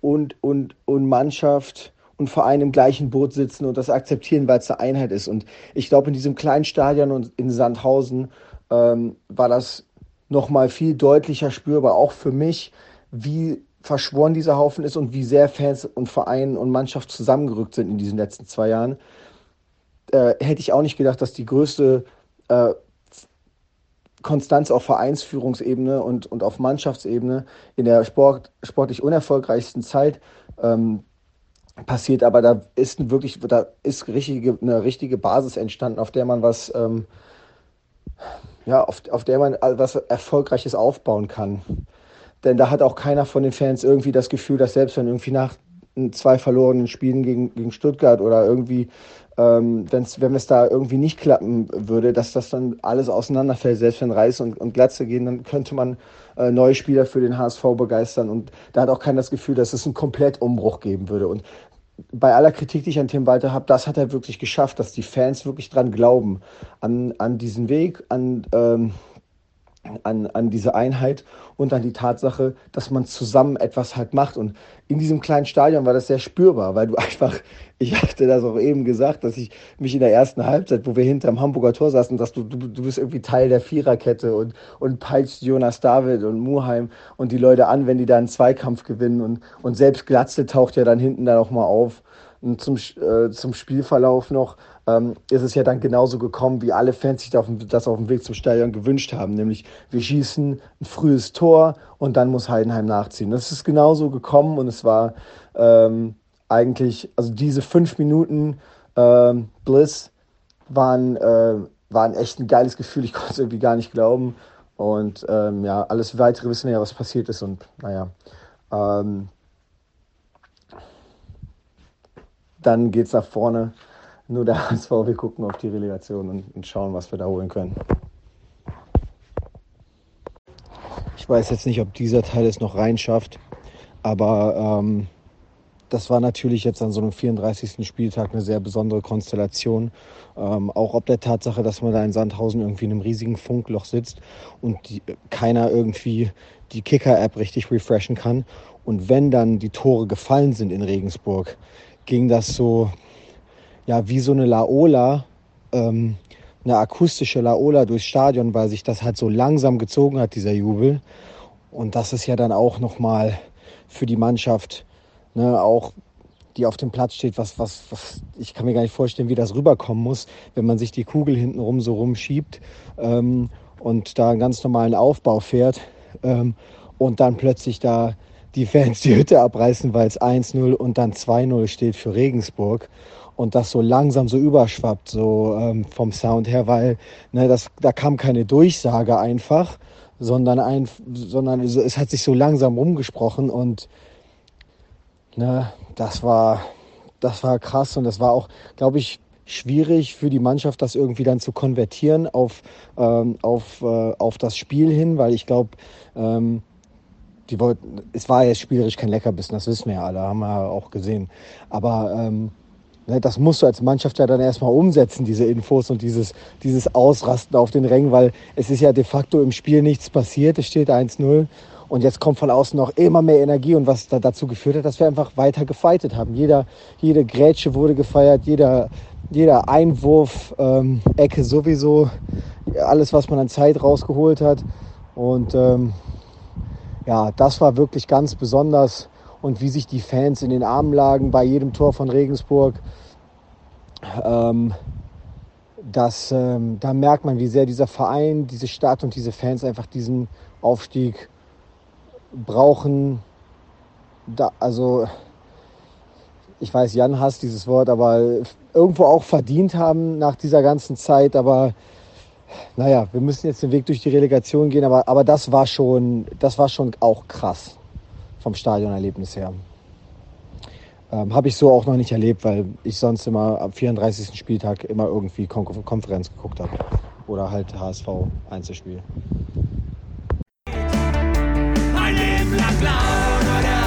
und, und, und Mannschaft und Verein im gleichen Boot sitzen und das akzeptieren, weil es eine Einheit ist. Und ich glaube, in diesem kleinen Stadion und in Sandhausen ähm, war das nochmal viel deutlicher spürbar, auch für mich, wie verschworen dieser Haufen ist und wie sehr Fans und Verein und Mannschaft zusammengerückt sind in diesen letzten zwei Jahren. Äh, hätte ich auch nicht gedacht, dass die größte äh, Konstanz auf Vereinsführungsebene und, und auf Mannschaftsebene in der Sport, sportlich unerfolgreichsten Zeit ähm, passiert, aber da ist wirklich, da ist richtige, eine richtige Basis entstanden, auf der man was, ähm, ja, auf, auf der man was Erfolgreiches aufbauen kann. Denn da hat auch keiner von den Fans irgendwie das Gefühl, dass selbst wenn irgendwie nach zwei verlorenen Spielen gegen, gegen Stuttgart oder irgendwie, ähm, wenn's, wenn es da irgendwie nicht klappen würde, dass das dann alles auseinanderfällt, selbst wenn Reis und, und Glatze gehen, dann könnte man äh, neue Spieler für den HSV begeistern. Und da hat auch keiner das Gefühl, dass es einen Komplettumbruch geben würde. Und bei aller Kritik, die ich an Tim Walter habe, das hat er wirklich geschafft, dass die Fans wirklich dran glauben, an, an diesen Weg, an, ähm, an, an diese Einheit und an die Tatsache, dass man zusammen etwas halt macht. Und in diesem kleinen Stadion war das sehr spürbar, weil du (laughs) einfach, ich hatte das auch eben gesagt, dass ich mich in der ersten Halbzeit, wo wir hinterm Hamburger Tor saßen, dass du, du, du bist irgendwie Teil der Viererkette und, und peitscht Jonas David und Muheim und die Leute an, wenn die da einen Zweikampf gewinnen. Und, und selbst Glatze taucht ja dann hinten da nochmal auf. Und zum, äh, zum Spielverlauf noch ähm, ist es ja dann genauso gekommen, wie alle Fans sich das auf dem Weg zum Stadion gewünscht haben. Nämlich, wir schießen ein frühes Tor und dann muss Heidenheim nachziehen. Das ist genauso gekommen und es war ähm, eigentlich, also diese fünf Minuten ähm, Bliss waren, äh, waren echt ein geiles Gefühl. Ich (laughs) konnte es irgendwie gar nicht glauben. Und ähm, ja, alles weitere wissen wir ja, was passiert ist. Und naja, ähm, dann es nach vorne nur der (laughs) HSV. Wir gucken auf die Relegation und, und schauen, was wir da holen können. Ich weiß jetzt nicht, ob dieser Teil es noch reinschafft, aber ähm, das war natürlich jetzt an so einem 34. Spieltag eine sehr besondere Konstellation. Ähm, auch ob der Tatsache, dass man da in Sandhausen irgendwie in einem riesigen Funkloch sitzt und die, keiner irgendwie die Kicker-App richtig refreshen kann. Und wenn dann die Tore gefallen sind in Regensburg, ging das so ja wie so eine Laola, ähm, eine akustische Laola durchs Stadion, weil sich das halt so langsam gezogen hat, dieser Jubel. Und das ist ja dann auch nochmal für die Mannschaft, ne, auch die auf dem Platz steht, was, was, was, ich kann mir gar nicht vorstellen, wie das rüberkommen muss, wenn man sich die Kugel hintenrum so rumschiebt ähm, und da einen ganz normalen Aufbau fährt ähm, und dann plötzlich da die Fans die Hütte abreißen, weil es 1-0 und dann 2-0 steht für Regensburg und das so langsam so überschwappt, so ähm, vom Sound her, weil ne, das, da kam keine Durchsage einfach, sondern, ein, sondern es hat sich so langsam rumgesprochen und ne, das war, das war krass und das war auch, glaube ich, schwierig für die Mannschaft, das irgendwie dann zu konvertieren auf, ähm, auf, äh, auf das Spiel hin, weil ich glaube, ähm, die wollten, es war jetzt spielerisch kein Leckerbissen, das wissen wir ja alle, haben wir auch gesehen. Aber ähm, das musst du als Mannschaft ja dann erstmal umsetzen, diese Infos und dieses, dieses Ausrasten auf den Rängen, weil es ist ja de facto im Spiel nichts passiert. Es steht 1-0 und jetzt kommt von außen noch immer mehr Energie und was da dazu geführt hat, dass wir einfach weiter gefeitet haben. Jeder, jede Grätsche wurde gefeiert, jeder, jeder Einwurf, ähm, Ecke sowieso, alles, was man an Zeit rausgeholt hat. Und ähm, ja, das war wirklich ganz besonders und wie sich die Fans in den Armen lagen bei jedem Tor von Regensburg. Ähm, das, ähm, da merkt man, wie sehr dieser Verein, diese Stadt und diese Fans einfach diesen Aufstieg brauchen. Da, also, ich weiß, Jan hasst dieses Wort, aber irgendwo auch verdient haben nach dieser ganzen Zeit. Aber naja, wir müssen jetzt den Weg durch die Relegation gehen, aber, aber das war schon, das war schon auch krass vom Stadionerlebnis her. Ähm, Habe ich so auch noch nicht erlebt, weil ich sonst immer am 34. Spieltag immer irgendwie Kon Konferenz geguckt habe. Oder halt HSV Einzelspiel. Ein Leben lang blau.